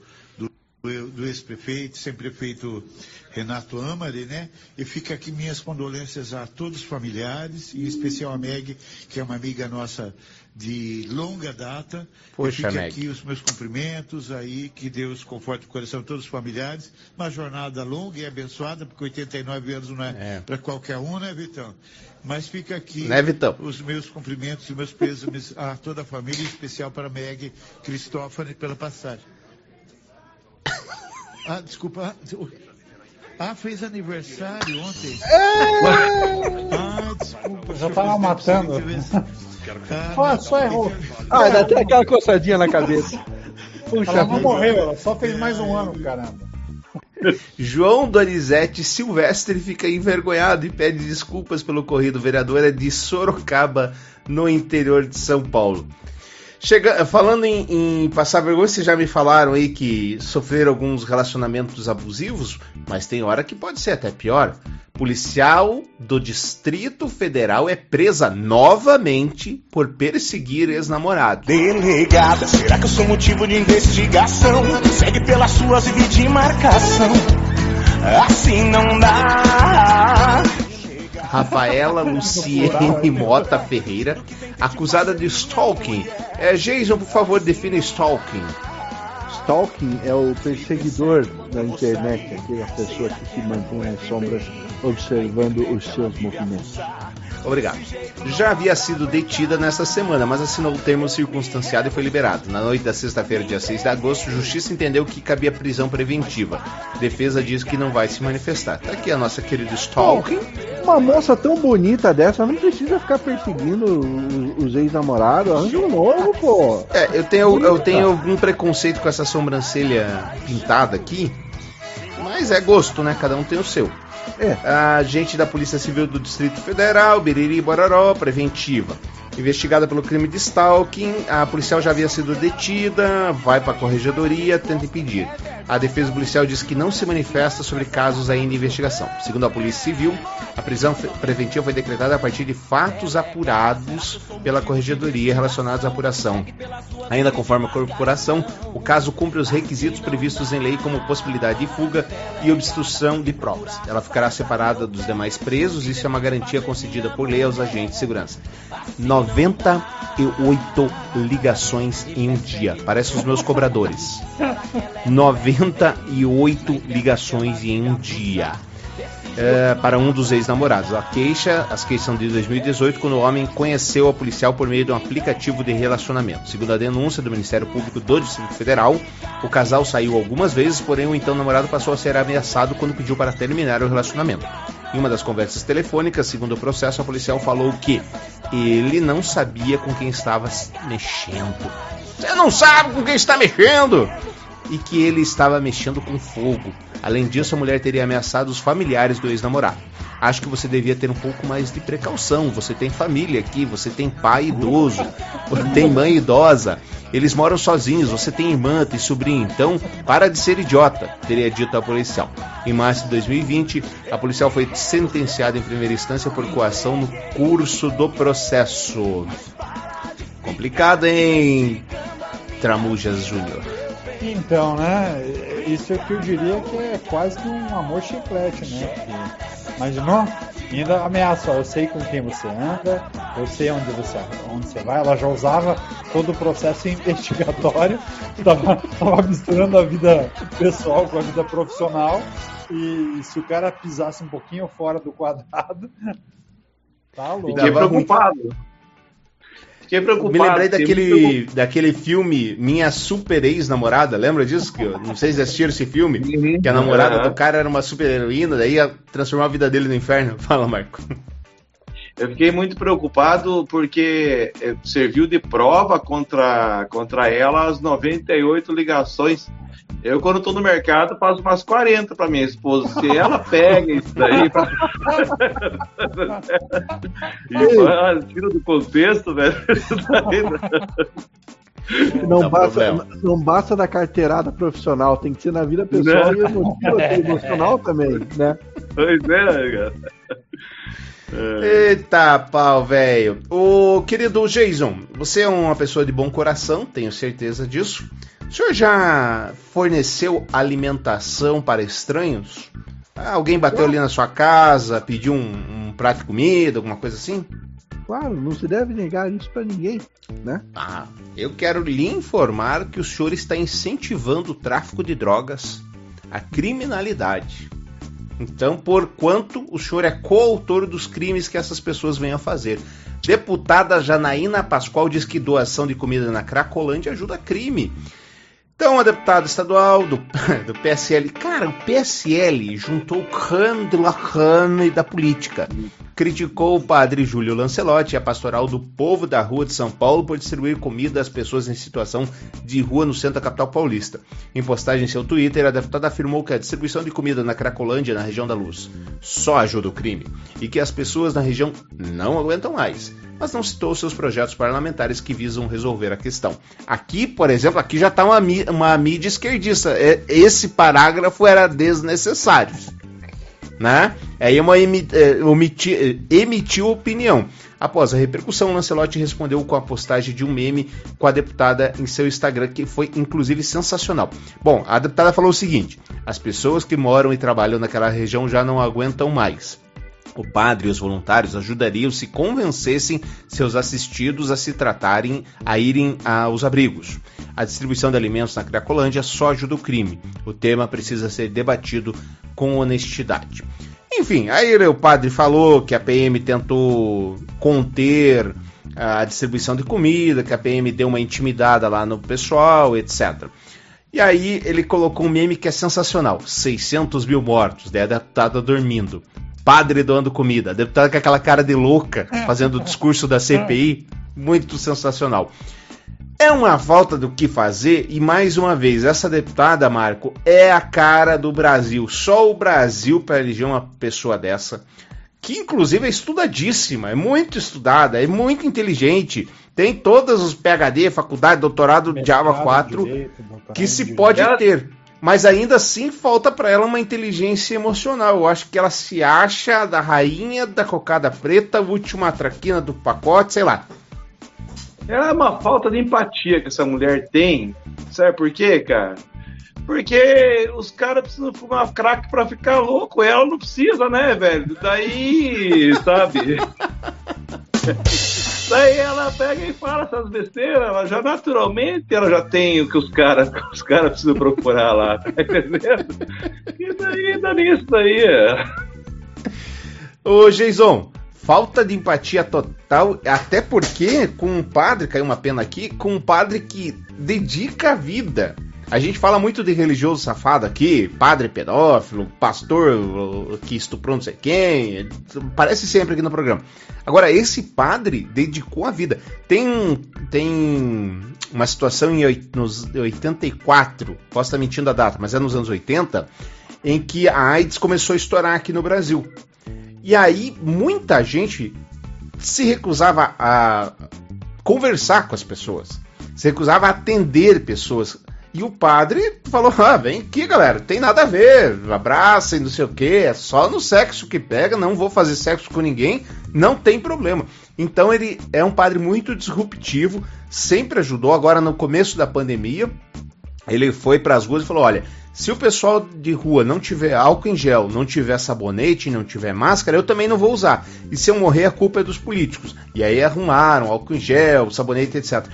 do, do ex-prefeito, sempre prefeito Renato Amari, né? E fica aqui minhas condolências a todos os familiares, em especial a Meg, que é uma amiga nossa de longa data. Poxa, e fica Meg. aqui os meus cumprimentos aí, que Deus conforte o coração de todos os familiares. Uma jornada longa e abençoada, porque 89 anos não é, É. para qualquer um, né, Vitão? Mas fica aqui Né, os meus cumprimentos e meus pêsames a toda a família, em especial para a Meg Cristófani pela passagem. Ah, desculpa. Ah, fez aniversário ontem. Ah, desculpa. Já tá lá matando. Ah, Só, só errou. Ah, ainda tem aquela coçadinha na cabeça. Puxa Ela não morreu, ela só fez mais um ano, caramba. João Donizete Silvestre fica envergonhado e pede desculpas pelo ocorrido. O vereador é de Sorocaba, no interior de São Paulo. Chega, falando em, em passar vergonha, vocês já me falaram aí que sofreram alguns relacionamentos abusivos, mas tem hora que pode ser até pior. Policial do Distrito Federal é presa novamente por perseguir ex-namorado. Delegada, será que eu sou motivo de investigação? Segue pelas suas e de marcação. Assim não dá. Rafaela Luciene Mota Ferreira, acusada de stalking. É, Jason, por favor, defina stalking. Stalking é o perseguidor da internet, aquela pessoa que se mantém nas sombras observando os seus movimentos. Obrigado. Já havia sido detida nesta semana, mas assinou o termo circunstanciado e foi liberado. Na noite da sexta-feira, dia 6 de agosto, a Justiça entendeu que cabia prisão preventiva. Defesa diz que não vai se manifestar. Tá aqui a nossa querida Stalking. Uma moça tão bonita dessa não precisa ficar perseguindo os, os ex-namorados. Arranja um novo, pô. É, eu tenho, eu tenho algum preconceito com essa sobrancelha pintada aqui, mas é gosto, né? Cada um tem o seu. É. A gente da Polícia Civil do Distrito Federal, Biriri Bororó, preventiva. Investigada pelo crime de stalking, a policial já havia sido detida, vai para a corregedoria, tenta impedir. A defesa policial diz que não se manifesta sobre casos ainda em investigação. Segundo a Polícia Civil, a prisão preventiva foi decretada a partir de fatos apurados pela corregedoria relacionados à apuração. Ainda conforme a corporação, o caso cumpre os requisitos previstos em lei como possibilidade de fuga e obstrução de provas. Ela ficará separada dos demais presos, isso é uma garantia concedida por lei aos agentes de segurança. 98 ligações em um dia. Parece os meus cobradores. 98 ligações em um dia. É, para um dos ex-namorados. A queixa, as queixas são de 2018, quando o homem conheceu a policial por meio de um aplicativo de relacionamento. Segundo a denúncia do Ministério Público do Distrito Federal, o casal saiu algumas vezes, porém o então namorado passou a ser ameaçado quando pediu para terminar o relacionamento. Em uma das conversas telefônicas, segundo o processo, a policial falou que ele não sabia com quem estava se mexendo. Você não sabe com quem está mexendo! E que ele estava mexendo com fogo. Além disso, a mulher teria ameaçado os familiares do ex-namorado. Acho que você devia ter um pouco mais de precaução. Você tem família aqui, você tem pai idoso, tem mãe idosa. Eles moram sozinhos, você tem irmã, tem sobrinho. Então, para de ser idiota, teria dito a policial. Em março de 2020, a policial foi sentenciada em primeira instância por coação no curso do processo. Complicado, hein? Tramujas Júnior. Então, né? Isso é que eu diria que é quase que um amor chiclete, né? Porque, imaginou? E ainda ameaça, ó, eu sei com quem você anda, eu sei onde você, onde você vai. Ela já usava todo o processo investigatório, tava, tava misturando a vida pessoal com a vida profissional. E se o cara pisasse um pouquinho fora do quadrado, Tá louco. Fiquei preocupado. Fiquei preocupado. Me lembrei daquele, daquele filme Minha Super Ex-Namorada, lembra disso? Que eu, não sei se assistiram esse filme, Uhum. que a namorada Aham. do cara era uma super heroína, daí ia transformar a vida dele no inferno. Fala, Marco. Eu fiquei muito preocupado porque eh, serviu de prova contra, contra ela as 98 ligações. Eu, quando tô no mercado, faço umas 40 para minha esposa. Se ela pega isso daí pra... e ah, tira do contexto, velho. não- Não, basta, problema. não basta da carteirada profissional, tem que ser na vida pessoal e emotiva, emocional também, né? Pois é, cara. Eita pau, velho. Ô, querido Jason, você é uma pessoa de bom coração, tenho certeza disso. O senhor já forneceu alimentação para estranhos? Ah, Alguém bateu ali na sua casa, pediu um, um prato de comida, alguma coisa assim? Claro, não se deve negar isso pra ninguém, né? Ah, eu quero lhe informar que o senhor está incentivando o tráfico de drogas, a criminalidade. Então, por quanto o senhor é coautor dos crimes que essas pessoas vêm a fazer. Deputada Janaína Pascoal diz que doação de comida na Cracolândia ajuda crime. Então, a deputada estadual do, do PSL, cara, o PSL juntou o creme de la creme da política. Criticou o padre Júlio Lancelotti a pastoral do povo da rua de São Paulo por distribuir comida às pessoas em situação de rua no centro da capital paulista. Em postagem em seu Twitter, a deputada afirmou que a distribuição de comida na Cracolândia, na região da Luz, só ajuda o crime e que as pessoas na região não aguentam mais mas não citou seus projetos parlamentares que visam resolver a questão. Aqui, por exemplo, aqui já está uma, uma mídia esquerdista. É- Esse parágrafo era desnecessário. Né? Aí uma emi- é, é, emitiu opinião. Após a repercussão, Lancelotti respondeu com a postagem de um meme com a deputada em seu Instagram, que foi inclusive sensacional. Bom, a deputada falou o seguinte: as pessoas que moram e trabalham naquela região já não aguentam mais. O padre e os voluntários ajudariam se convencessem seus assistidos a se tratarem, a irem aos abrigos. A distribuição de alimentos na Cracolândia só ajuda o crime. O tema precisa ser debatido com honestidade. Enfim, aí o padre falou que a PM tentou conter a distribuição de comida, que a PM deu uma intimidada lá no pessoal, etc. E aí ele colocou um meme que é sensacional: 600 mil mortos, daí a deputada dormindo. Padre doando comida, a deputada com aquela cara de louca, fazendo o discurso da CPI, muito sensacional. É uma falta do que fazer e mais uma vez, essa deputada, Marco, é a cara do Brasil. Só o Brasil para eleger uma pessoa dessa, que inclusive é estudadíssima, é muito estudada, é muito inteligente, tem todos os PhD, faculdade, doutorado, Java 4, que se pode Ela- ter. Mas ainda assim falta para ela uma inteligência emocional. Eu acho que ela se acha da rainha da cocada preta, última traquina do pacote, sei lá. É uma falta de empatia que essa mulher tem. Sabe por quê, cara? Porque os caras precisam fumar crack pra ficar louco. Ela não precisa, né, velho? Daí, sabe? Daí ela pega e fala essas besteiras. Ela já naturalmente ela já tem o que os caras os caras precisam procurar lá, tá entendendo? E daí dá nisso daí. Ô, Jason, falta de empatia total, até porque com um padre, caiu uma pena aqui, com um padre que dedica a vida. A gente fala muito de religioso safado aqui, padre pedófilo, pastor que estuprou não sei quem, parece sempre aqui no programa. Agora, esse padre dedicou a vida. Tem, tem uma situação em nos 84, posso estar mentindo a data, mas é nos anos 80, em que a AIDS começou a estourar aqui no Brasil. E aí muita gente se recusava a conversar com as pessoas, se recusava a atender pessoas. E o padre falou: ah, vem aqui, galera, tem nada a ver, abraça e não sei o que, é só no sexo que pega, não vou fazer sexo com ninguém, não tem problema. Então ele é um padre muito disruptivo, sempre ajudou. Agora no começo da pandemia, ele foi para as ruas e falou: olha, se o pessoal de rua não tiver álcool em gel, não tiver sabonete, não tiver máscara, eu também não vou usar. E se eu morrer, a culpa é dos políticos. E aí arrumaram álcool em gel, sabonete, etc.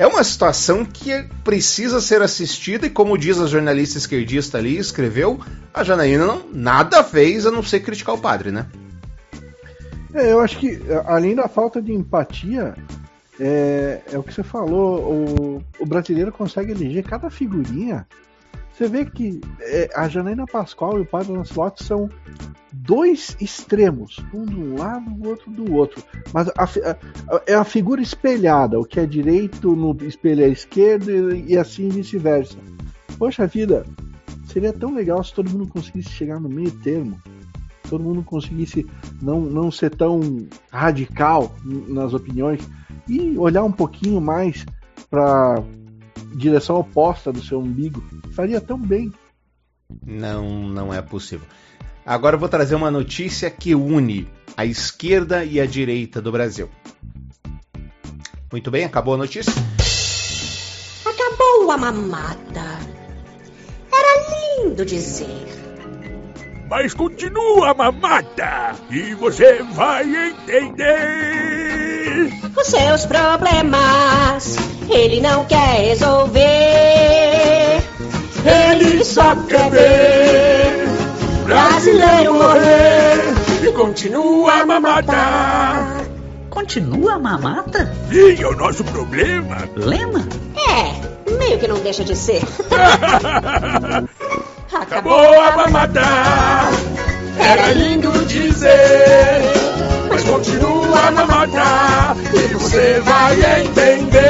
É uma situação que precisa ser assistida e, como diz a jornalista esquerdista ali, escreveu, a Janaína não, nada fez a não ser criticar o padre, né? É, eu acho que, é, além da falta de empatia, é, é o que você falou, o, o brasileiro consegue eleger cada figurinha. Você vê que é, a Janaína Pascoal e o Padre Lancelot são dois extremos, um de um lado, o outro do outro. Mas a, a, é a figura espelhada, o que é direito no espelho é esquerdo e, e assim vice-versa. Poxa vida, seria tão legal se todo mundo conseguisse chegar no meio termo. Todo mundo conseguisse não, não ser tão radical nas opiniões e olhar um pouquinho mais para direção oposta do seu umbigo. Faria tão bem. Não, não é possível. Agora eu vou trazer uma notícia que une a esquerda e a direita do Brasil. Muito bem, acabou a notícia? Acabou a mamata. Era lindo dizer. Mas continua a mamata e você vai entender. Os seus problemas ele não quer resolver. Ele só quer ver brasileiro morrer e continua a mamata. Continua a mamata? Sim, é o nosso problema. Lema? É, meio que não deixa de ser. Acabou a mamata. Era lindo dizer, continua a mamata e você vai entender.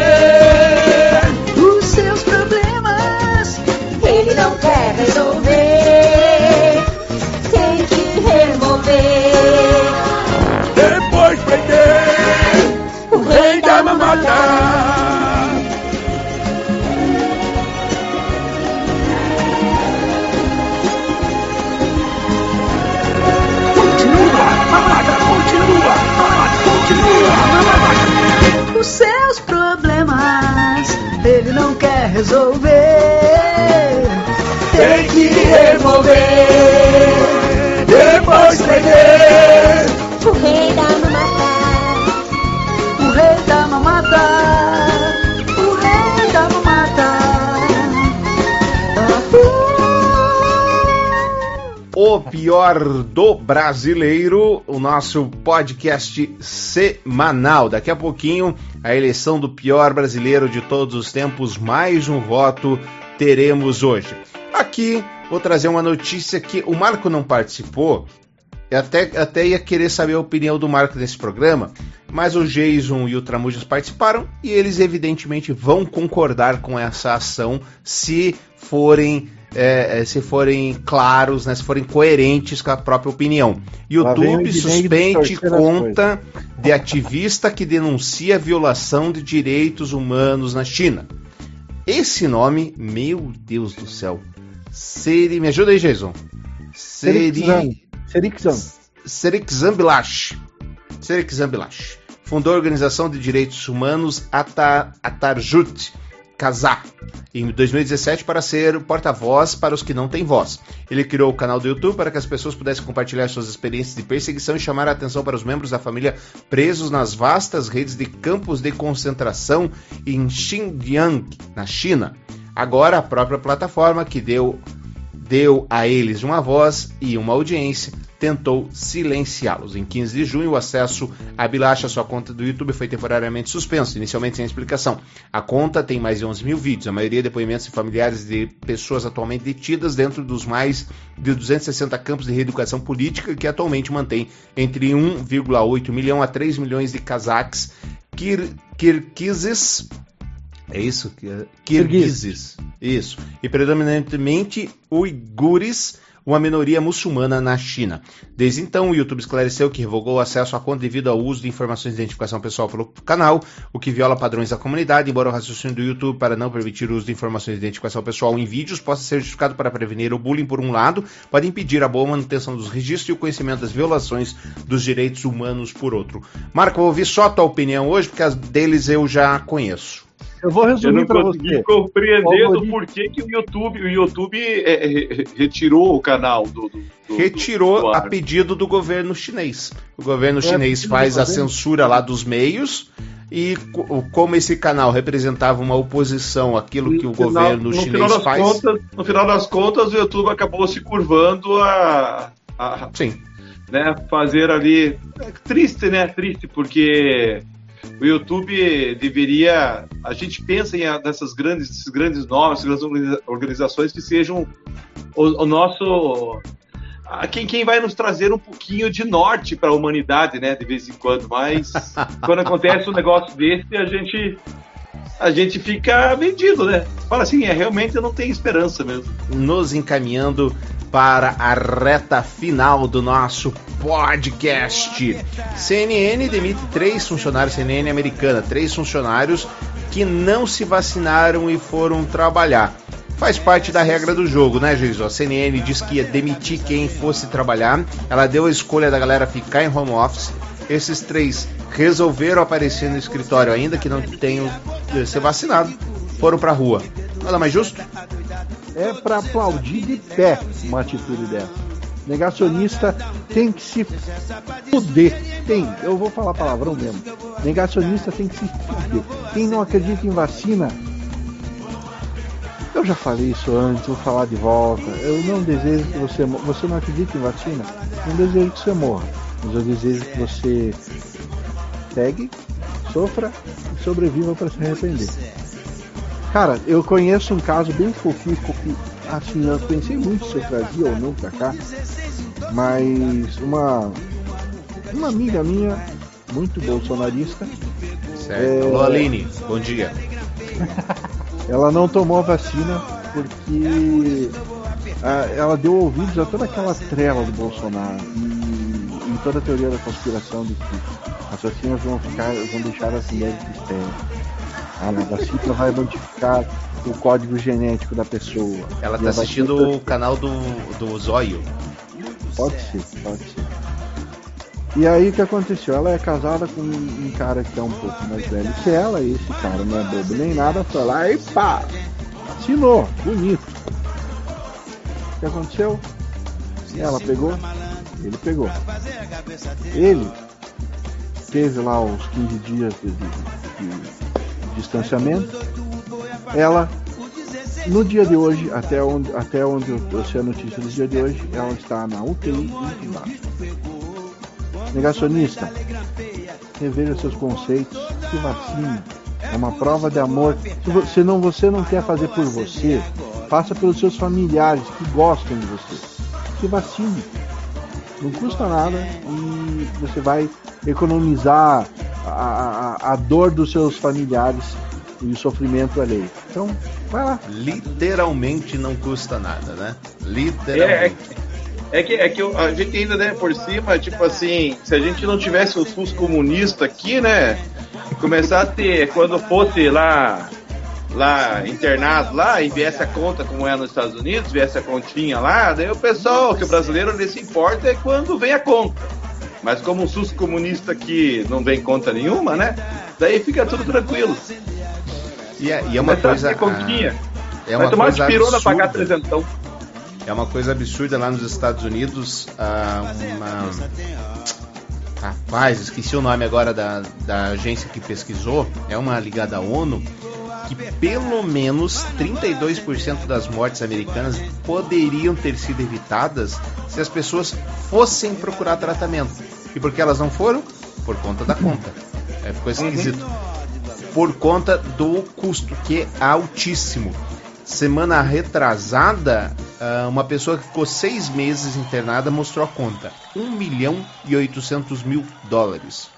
Os seus problemas ele não quer resolver. Tem que remover. Depois prender o rei da mamata. Resolver. Tem que remover, depois prender. Pior do brasileiro, o nosso podcast semanal. Daqui a pouquinho, a eleição do pior brasileiro de todos os tempos, mais um voto teremos hoje. Aqui vou trazer uma notícia que o Marco não participou. Eu até, até ia querer saber a opinião do Marco nesse programa, mas o Jason e o Tramujas participaram e eles evidentemente vão concordar com essa ação se forem é, se forem claros, né, se forem coerentes com a própria opinião. YouTube suspende conta de ativista que denuncia violação de direitos humanos na China. Esse nome, meu Deus do céu. Seri, me ajuda aí, Jason. Seri, Serixan. Serixan Bilash. Bilash. Fundou a Organização de Direitos Humanos Atar, Atarjut Kazá em 2017 para ser porta-voz para os que não têm voz. Ele criou o canal do YouTube para que as pessoas pudessem compartilhar suas experiências de perseguição e chamar a atenção para os membros da família presos nas vastas redes de campos de concentração em Xinjiang, na China. Agora, a própria plataforma que deu, deu a eles uma voz e uma audiência tentou silenciá-los. Em 15 de junho, o acesso à sua conta do YouTube foi temporariamente suspenso, inicialmente sem explicação. A conta tem mais de 11 mil vídeos, a maioria depoimentos de familiares de pessoas atualmente detidas dentro dos mais de 260 campos de reeducação política que atualmente mantém entre 1,8 milhão a 3 milhões de cazaques kir kirguizes é isso? Kirguizes. Isso. E predominantemente uigures, uma minoria muçulmana na China. Desde então, o YouTube esclareceu que revogou o acesso à conta devido ao uso de informações de identificação pessoal pelo canal, o que viola padrões da comunidade, embora o raciocínio do YouTube para não permitir o uso de informações de identificação pessoal em vídeos possa ser justificado para prevenir o bullying por um lado, pode impedir a boa manutenção dos registros e o conhecimento das violações dos direitos humanos por outro. Marco, vou ouvir só a tua opinião hoje, porque as deles eu já conheço. Eu vou Eu resumir não para consegui você. compreender do Algoritmo. porquê que o YouTube, o YouTube é, re- retirou o canal do. do- do- Retirou do a pedido do governo chinês. O governo É, chinês faz a censura lá dos meios. E co- como esse canal representava uma oposição àquilo que o final- governo no final chinês das faz, Contas, no final das contas, o YouTube acabou se curvando a, a, sim, né, fazer ali. É triste, né? Triste, porque o YouTube deveria. A gente pensa em nessas grandes, esses grandes nomes, essas grandes organiza- organizações que sejam o, o nosso. a Quem, quem vai nos trazer um pouquinho de norte para a humanidade, né? De vez em quando. Mas quando acontece um negócio desse, a gente. A gente fica vendido, né? Fala assim, é, realmente eu não tenho esperança mesmo. nos encaminhando para a reta final do nosso podcast. CNN demite três funcionários, CNN americana, três funcionários que não se vacinaram e foram trabalhar. Faz parte da regra do jogo, né, Geiso? A CNN disse que ia demitir quem fosse trabalhar. Ela deu a escolha da galera ficar em home office. Esses três resolveram aparecer no escritório, ainda que não tenham eh, ser vacinado. Foram pra rua. Nada mais justo? É pra aplaudir de pé uma atitude dessa. Negacionista tem que se fuder. Tem, eu vou falar palavrão mesmo. Negacionista tem que se fuder. Quem não acredita em vacina. Eu já falei isso antes, vou falar de volta. Eu não desejo que você. mo- Você não acredita em vacina? Não desejo que você morra. Mas eu desejo que você pegue, sofra e sobreviva para se arrepender. Cara, eu conheço um caso bem fofinho, que, assim, eu pensei muito se eu trazia ou não pra cá, mas uma, uma amiga minha, muito bolsonarista, Certo. É. Aline, bom dia. ela não tomou a vacina porque ah, ela deu ouvidos a toda aquela trela do Bolsonaro e, e toda a teoria da conspiração de que as vacinas vão ficar, vão deixar as mulheres estéreis. Ah, a vacina vai modificar o código genético da pessoa. Ela tá a assistindo o canal do, do Zóio. Pode ser, pode ser. E aí o que aconteceu? Ela é casada com um cara que é um pouco mais velho que ela, e esse cara não é bobo nem nada, foi lá e pá! Assinou, bonito. O que aconteceu? Ela pegou, ele pegou. Ele teve lá os 15 dias de, de- de distanciamento. Ela, no dia de hoje, até onde, até onde eu, sei a notícia do dia de hoje, ela está na UTI entubada. Negacionista, reveja seus conceitos, se vacine. É uma prova de amor. Se não, você não quer fazer por você, faça pelos seus familiares que gostam de você. Se vacine. Não custa nada e você vai economizar a, a, a dor dos seus familiares e o sofrimento alheio. Então, vai lá. Literalmente não custa nada, né? É, é, Literalmente. é que, é que a gente ainda, né, por cima, tipo assim, se a gente não tivesse o SUS comunista aqui, né, começar a ter, quando fosse lá, lá internado lá, e viesse a conta como é nos Estados Unidos, viesse a continha lá, daí o pessoal, que o brasileiro nem se importa é quando vem a conta. Mas como o SUS comunista aqui não vem conta nenhuma, né, daí fica tudo tranquilo. E é, e é uma a coisa. continha. ah, É Vai uma tomar coisa pirona absurda. pagar trezentão. É uma coisa absurda lá nos Estados Unidos. ah, uma... Rapaz, esqueci o nome agora da, da agência que pesquisou. É uma ligada à ONU. Que pelo menos 32% das mortes americanas poderiam ter sido evitadas se as pessoas fossem procurar tratamento. E por que elas não foram? Por conta da conta. É, ficou esquisito. Por conta do custo, que é altíssimo. Semana retrasada, ah, uma pessoa que ficou seis meses internada mostrou a conta: 1 milhão e 800 mil dólares.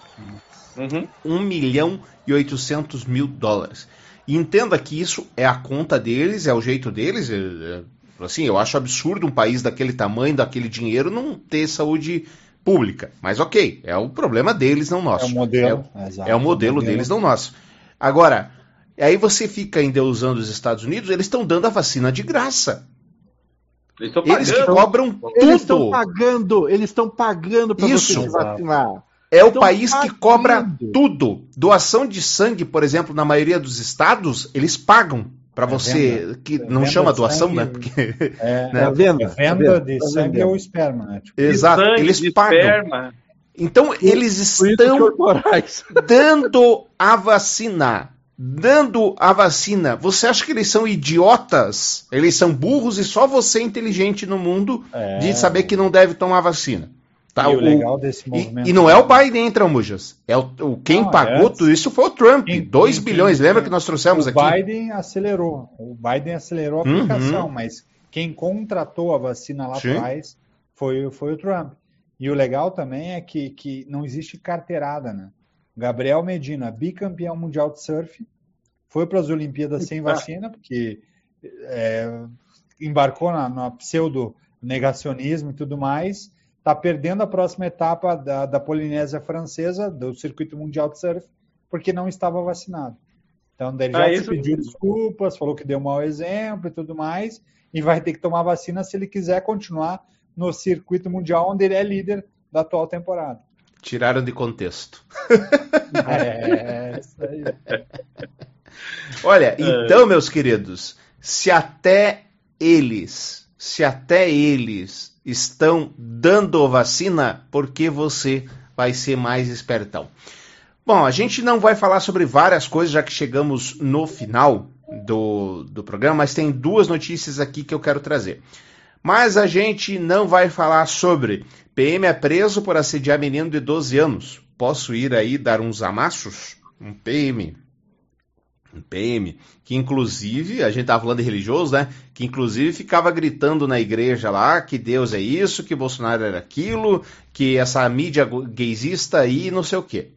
Uhum. 1 milhão e 800 mil dólares. Entenda que isso é a conta deles, é o jeito deles. é- é- assim, eu acho absurdo um país daquele tamanho, daquele dinheiro, não ter saúde pública. Mas ok, é o problema deles, não nosso. É o modelo, É, exato, é o modelo o modelo. deles, não nosso. Agora, aí você fica endeusando os Estados Unidos, eles estão dando a vacina de graça. Eles, estão Eles que pagando. cobram Eles estão tudo. pagando, eles estão pagando para você Isso. se vacinar. É o país que cobra tudo. Doação de sangue, por exemplo, na maioria dos estados, eles pagam para você, venda. que É não venda chama doação, sangue. né? Porque, É, né? Vendo? é venda vendo? de sangue vendendo. ou esperma, né? Tipo, Exato, sangue, eles pagam. esperma. Então eles estão dando a vacina. Dando a vacina. Você acha que eles são idiotas? Eles são burros e só você é inteligente no mundo É. de saber que não deve tomar vacina. Tá, E o legal desse movimento- E, não é o Biden, hein, Tramujas? É o, o- quem Não, pagou é- tudo isso foi o Trump. Quem- 2 quem- bilhões, quem- lembra que nós trouxemos o aqui? Biden acelerou. O Biden acelerou a Uhum. aplicação, mas quem contratou a vacina lá Sim. atrás foi, foi o Trump. E o legal também é que, que não existe carteirada, né? Gabriel Medina, bicampeão mundial de surf, foi para as Olimpíadas sem vacina, porque é, embarcou na, na pseudo negacionismo e tudo mais, está perdendo a próxima etapa da, da Polinésia Francesa, do circuito mundial de surf, porque não estava vacinado. Então, ele já Ah, isso- pediu desculpas, falou que deu mau exemplo e tudo mais, e vai ter que tomar vacina se ele quiser continuar no circuito mundial, onde ele é líder da atual temporada. Tiraram de contexto. É, isso aí. Olha, então, meus queridos, se até eles, se até eles estão dando vacina, por que você vai ser mais espertão? Bom, a gente não vai falar sobre várias coisas, já que chegamos no final do, do programa, mas tem duas notícias aqui que eu quero trazer. Mas a gente não vai falar sobre PM é preso por assediar menino de 12 anos. Posso ir aí dar uns amassos? Um PM. PM. Que inclusive, a gente tava falando de religioso, né? Que inclusive ficava gritando na igreja lá que Deus é isso, que Bolsonaro era aquilo, que essa mídia gaysista aí, não sei o quê.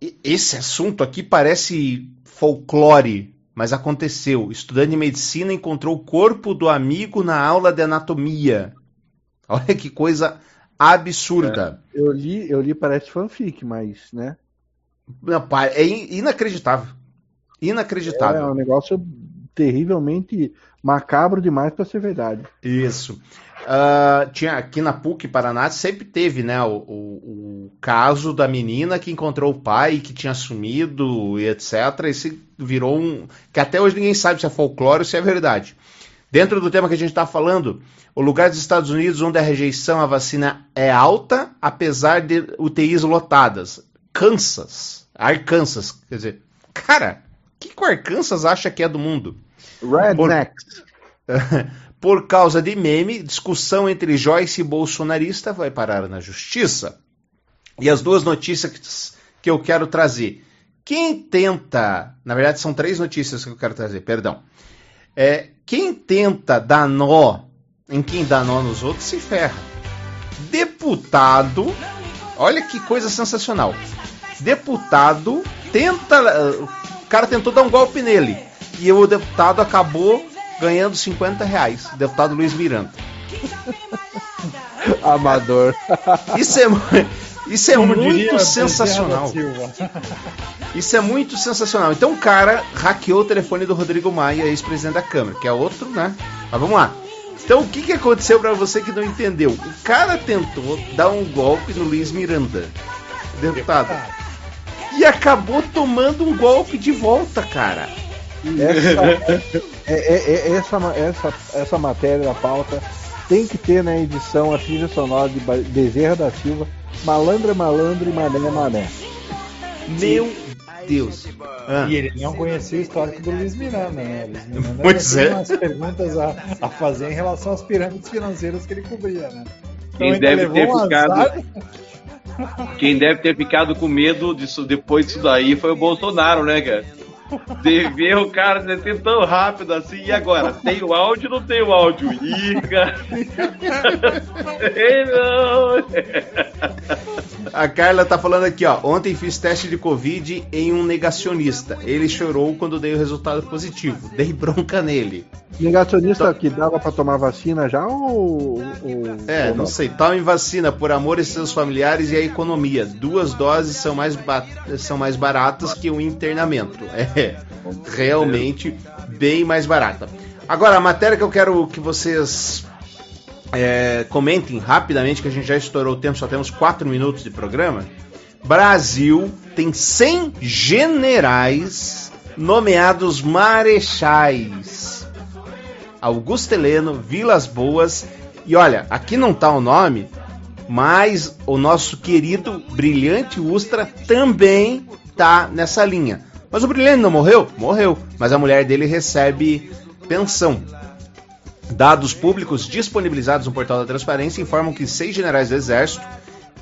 E- esse assunto aqui parece folclore, mas aconteceu. Estudante de medicina encontrou o corpo do amigo na aula de anatomia. Olha que coisa absurda. Eu li, eu li, parece fanfic, mas, né? Não, É in- inacreditável. Inacreditável. É um negócio terrivelmente macabro demais para ser verdade. Isso. Ah, tinha aqui na PUC Paraná sempre teve, né, o, o- o caso da menina que encontrou o pai que tinha sumido e etc. Esse virou um que até hoje ninguém sabe se é folclore ou se é verdade. Dentro do tema que a gente está falando, o lugar dos Estados Unidos onde a rejeição à vacina é alta, apesar de UTIs lotadas. Kansas, Arkansas, quer dizer, cara, o que, que o Arkansas acha que é do mundo? Rednecks. Por causa de meme, discussão entre Joyce e bolsonarista vai parar na justiça. E as duas notícias que eu quero trazer. Quem tenta, na verdade são três notícias que eu quero trazer, perdão. É, quem tenta dar nó em quem dá nó nos outros se ferra. Deputado, olha que coisa sensacional. Deputado tenta, o cara tentou dar um golpe nele e o deputado acabou ganhando 50 reais. O deputado Luiz Miranda. Amador. Isso é, isso é Como muito sensacional. Isso é muito sensacional. Então o cara hackeou o telefone do Rodrigo Maia, ex-presidente da Câmara, que é outro, né? Mas vamos lá. Então o que, que aconteceu pra você que não entendeu? O cara tentou dar um golpe no Luiz Miranda, deputado, e acabou tomando um golpe de volta, cara. Essa, é- é- é- essa, essa, essa matéria da pauta tem que ter na edição a trilha sonora de Bezerra da Silva, Malandra, Malandro e Mané, Mané. Meu Deus. Ah. E ele não conhecia o histórico do Luiz Miranda, né? Luiz Miranda Pois é. umas perguntas a, a fazer em relação às pirâmides financeiras que ele cobria, né? Quem ainda deve ter um ficado- azar. Quem deve ter ficado com medo disso depois disso daí foi o Bolsonaro, né, cara? De ver o cara descer tão rápido assim, e agora? Tem o áudio ou não tem o áudio? Ih, cara. Ei, não. A Carla tá falando aqui, ó. Ontem fiz teste de Covid em um negacionista. Ele chorou quando dei o resultado positivo. Dei bronca nele. Negacionista que dava pra tomar vacina já ou. ou- É, ou não sei. Tome vacina por amor e seus familiares e a economia. Duas doses são mais, ba- são mais baratas que o internamento. É, realmente bem mais barata. Agora, a matéria que eu quero que vocês é, comentem rapidamente, que a gente já estourou o tempo, só temos 4 minutos de programa. Brasil tem 100 generais nomeados marechais. Augusto Heleno, Vilas Boas. E olha, aqui não tá o nome, mas o nosso querido brilhante Ustra também tá nessa linha. Mas o brilhante não morreu? Morreu. Mas a mulher dele recebe pensão. Dados públicos disponibilizados no portal da Transparência informam que seis generais do Exército,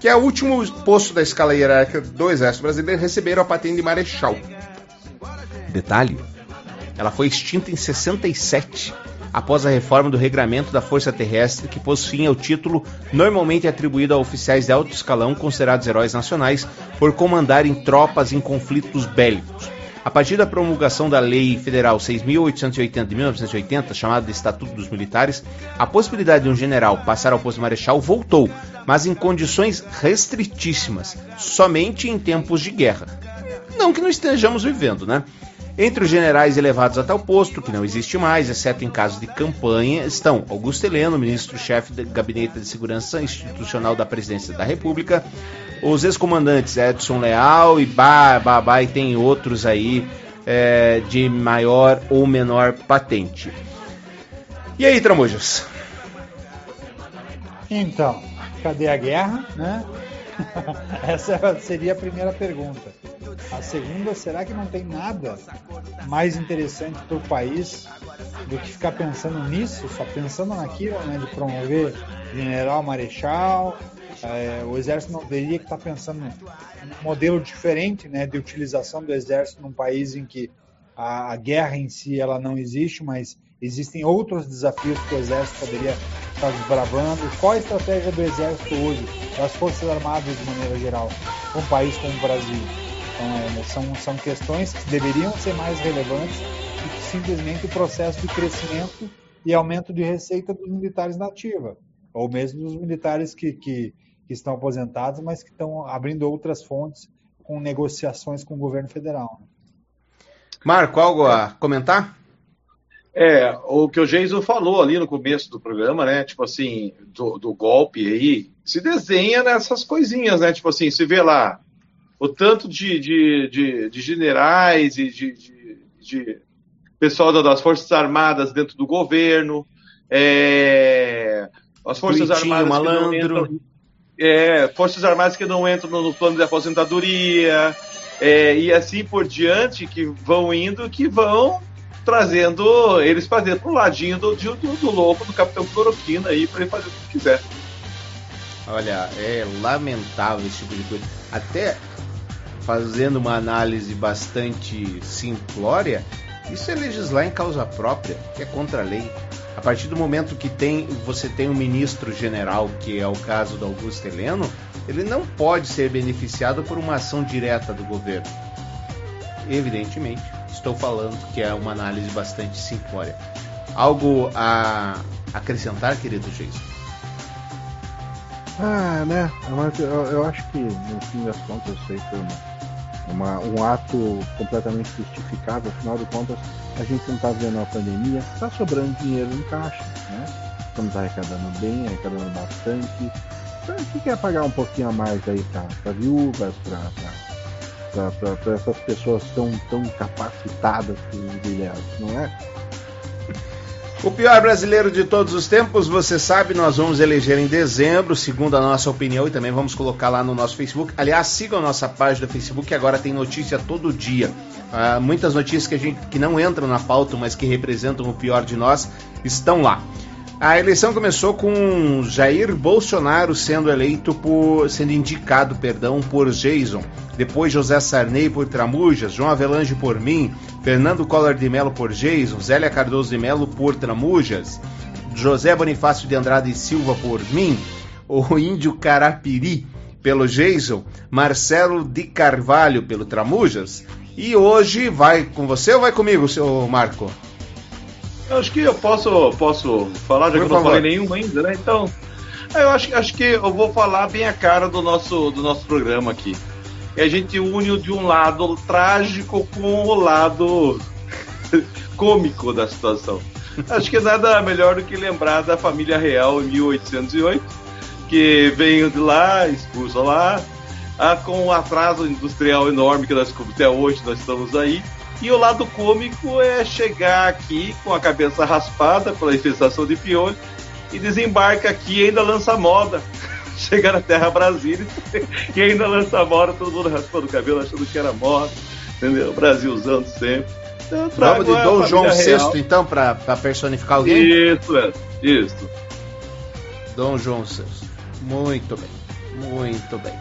que é o último posto da escala hierárquica do Exército Brasileiro, receberam a patente de Marechal. Detalhe: ela foi extinta em 67, após a reforma do regramento da Força Terrestre, que pôs fim ao título normalmente atribuído a oficiais de alto escalão considerados heróis nacionais por comandarem tropas em conflitos bélicos. A partir da promulgação da Lei Federal 6.880 de 1980, chamada de Estatuto dos Militares, a possibilidade de um general passar ao posto de marechal voltou, mas em condições restritíssimas, somente em tempos de guerra. Não que não estejamos vivendo, né? Entre os generais elevados a tal posto, que não existe mais, exceto em casos de campanha, estão Augusto Heleno, ministro-chefe do Gabinete de Segurança Institucional da Presidência da República, os ex-comandantes Edson Leal e Babá, e tem outros aí é, de maior ou menor patente. E aí, Tramujas? Então, cadê a guerra, né? Essa seria a primeira pergunta. A segunda, será que não tem nada mais interessante para o país do que ficar pensando nisso, só pensando naquilo, né, de promover general, marechal? É, o exército não teria que estar tá pensando num modelo diferente, né, de utilização do exército num país em que a, a guerra em si ela não existe, mas existem outros desafios que o exército poderia estar desbravando. Qual a estratégia do exército hoje, das forças armadas de maneira geral, um país como o Brasil? Então, é, são, são questões que deveriam ser mais relevantes do que simplesmente o processo de crescimento e aumento de receita dos militares na ativa, ou mesmo dos militares que, que, que estão aposentados, mas que estão abrindo outras fontes com negociações com o governo federal. Marco, algo a comentar? É, o que o Geiso falou ali no começo do programa, né? Tipo assim, do, do, golpe aí, se desenha nessas coisinhas, né? Tipo assim, se vê lá o tanto de, de, de, de generais e de, de, de, pessoal das Forças Armadas dentro do governo, é, as Forças Tuitinho, Armadas malandro. que não entram, é, Forças Armadas que não entram no, no plano de aposentadoria, é, e assim por diante, que vão indo, que vão trazendo eles para dentro do ladinho do, do, do louco do Capitão Cloroquina aí para ele fazer o que quiser. Olha, é lamentável esse tipo de coisa. Até fazendo uma análise bastante simplória, isso é legislar em causa própria, que é contra a lei. A partir do momento que tem, você tem um ministro general, que é o caso do Augusto Heleno, ele não pode ser beneficiado por uma ação direta do governo. Evidentemente, estou falando que é uma análise bastante simplória. Algo a acrescentar, querido Jason? Ah, né? Eu, eu, acho que no fim das contas isso aí foi uma, uma, um ato completamente justificado. Afinal de contas, a gente não está vendo a pandemia, está sobrando dinheiro em caixa, né? Estamos arrecadando bem, arrecadando bastante. Então, a gente quer pagar um pouquinho a mais aí para viúvas, para essas pessoas tão, tão capacitadas que não é? O pior brasileiro de todos os tempos, você sabe, nós vamos eleger em dezembro, segundo a nossa opinião, e também vamos colocar lá no nosso Facebook. Aliás, sigam a nossa página do Facebook, que agora tem notícia todo dia. Uh, muitas notícias que, a gente, que não entram na pauta, mas que representam o pior de nós, estão lá. A eleição começou com Jair Bolsonaro sendo eleito por sendo indicado, perdão, por Jason. Depois José Sarney por Tramujas, João Avelange por mim, Fernando Collor de Mello por Jason, Zélia Cardoso de Mello por Tramujas, José Bonifácio de Andrade Silva por mim, o Índio Carapiri pelo Jason, Marcelo de Carvalho pelo Tramujas. E hoje vai com você ou vai comigo, seu Marco? Eu acho que eu posso, posso falar, já Por que eu não falei nenhum ainda, né? Então, eu acho, acho que eu vou falar bem a cara do nosso, do nosso programa aqui. E a gente une de um lado trágico com o lado cômico da situação. Acho que nada melhor do que lembrar da família real em 1808, que veio de lá, expulsa lá, ah, com um atraso industrial enorme que nós até hoje nós estamos aí, e o lado cômico é chegar aqui com a cabeça raspada pela infestação de piolho e desembarca aqui e ainda lança moda. Chega na Terra Brasília e ainda lança moda, todo mundo raspando o cabelo achando que era moda, entendeu? Brasil usando sempre. Trago Vamos de Dom João. VI, então, pra, pra personificar alguém? Isso, é. Isso. Dom João VI. Muito bem. Muito bem.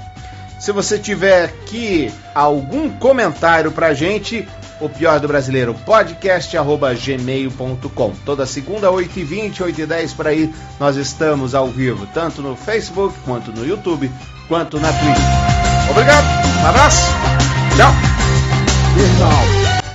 Se você tiver aqui algum comentário pra gente, o pior do brasileiro, podcast arroba gmail.com. Toda segunda, 8h20, 8h10 por aí, nós estamos ao vivo, tanto no Facebook, quanto no YouTube, quanto na Twitch. Obrigado, um abraço, tchau. Beijão.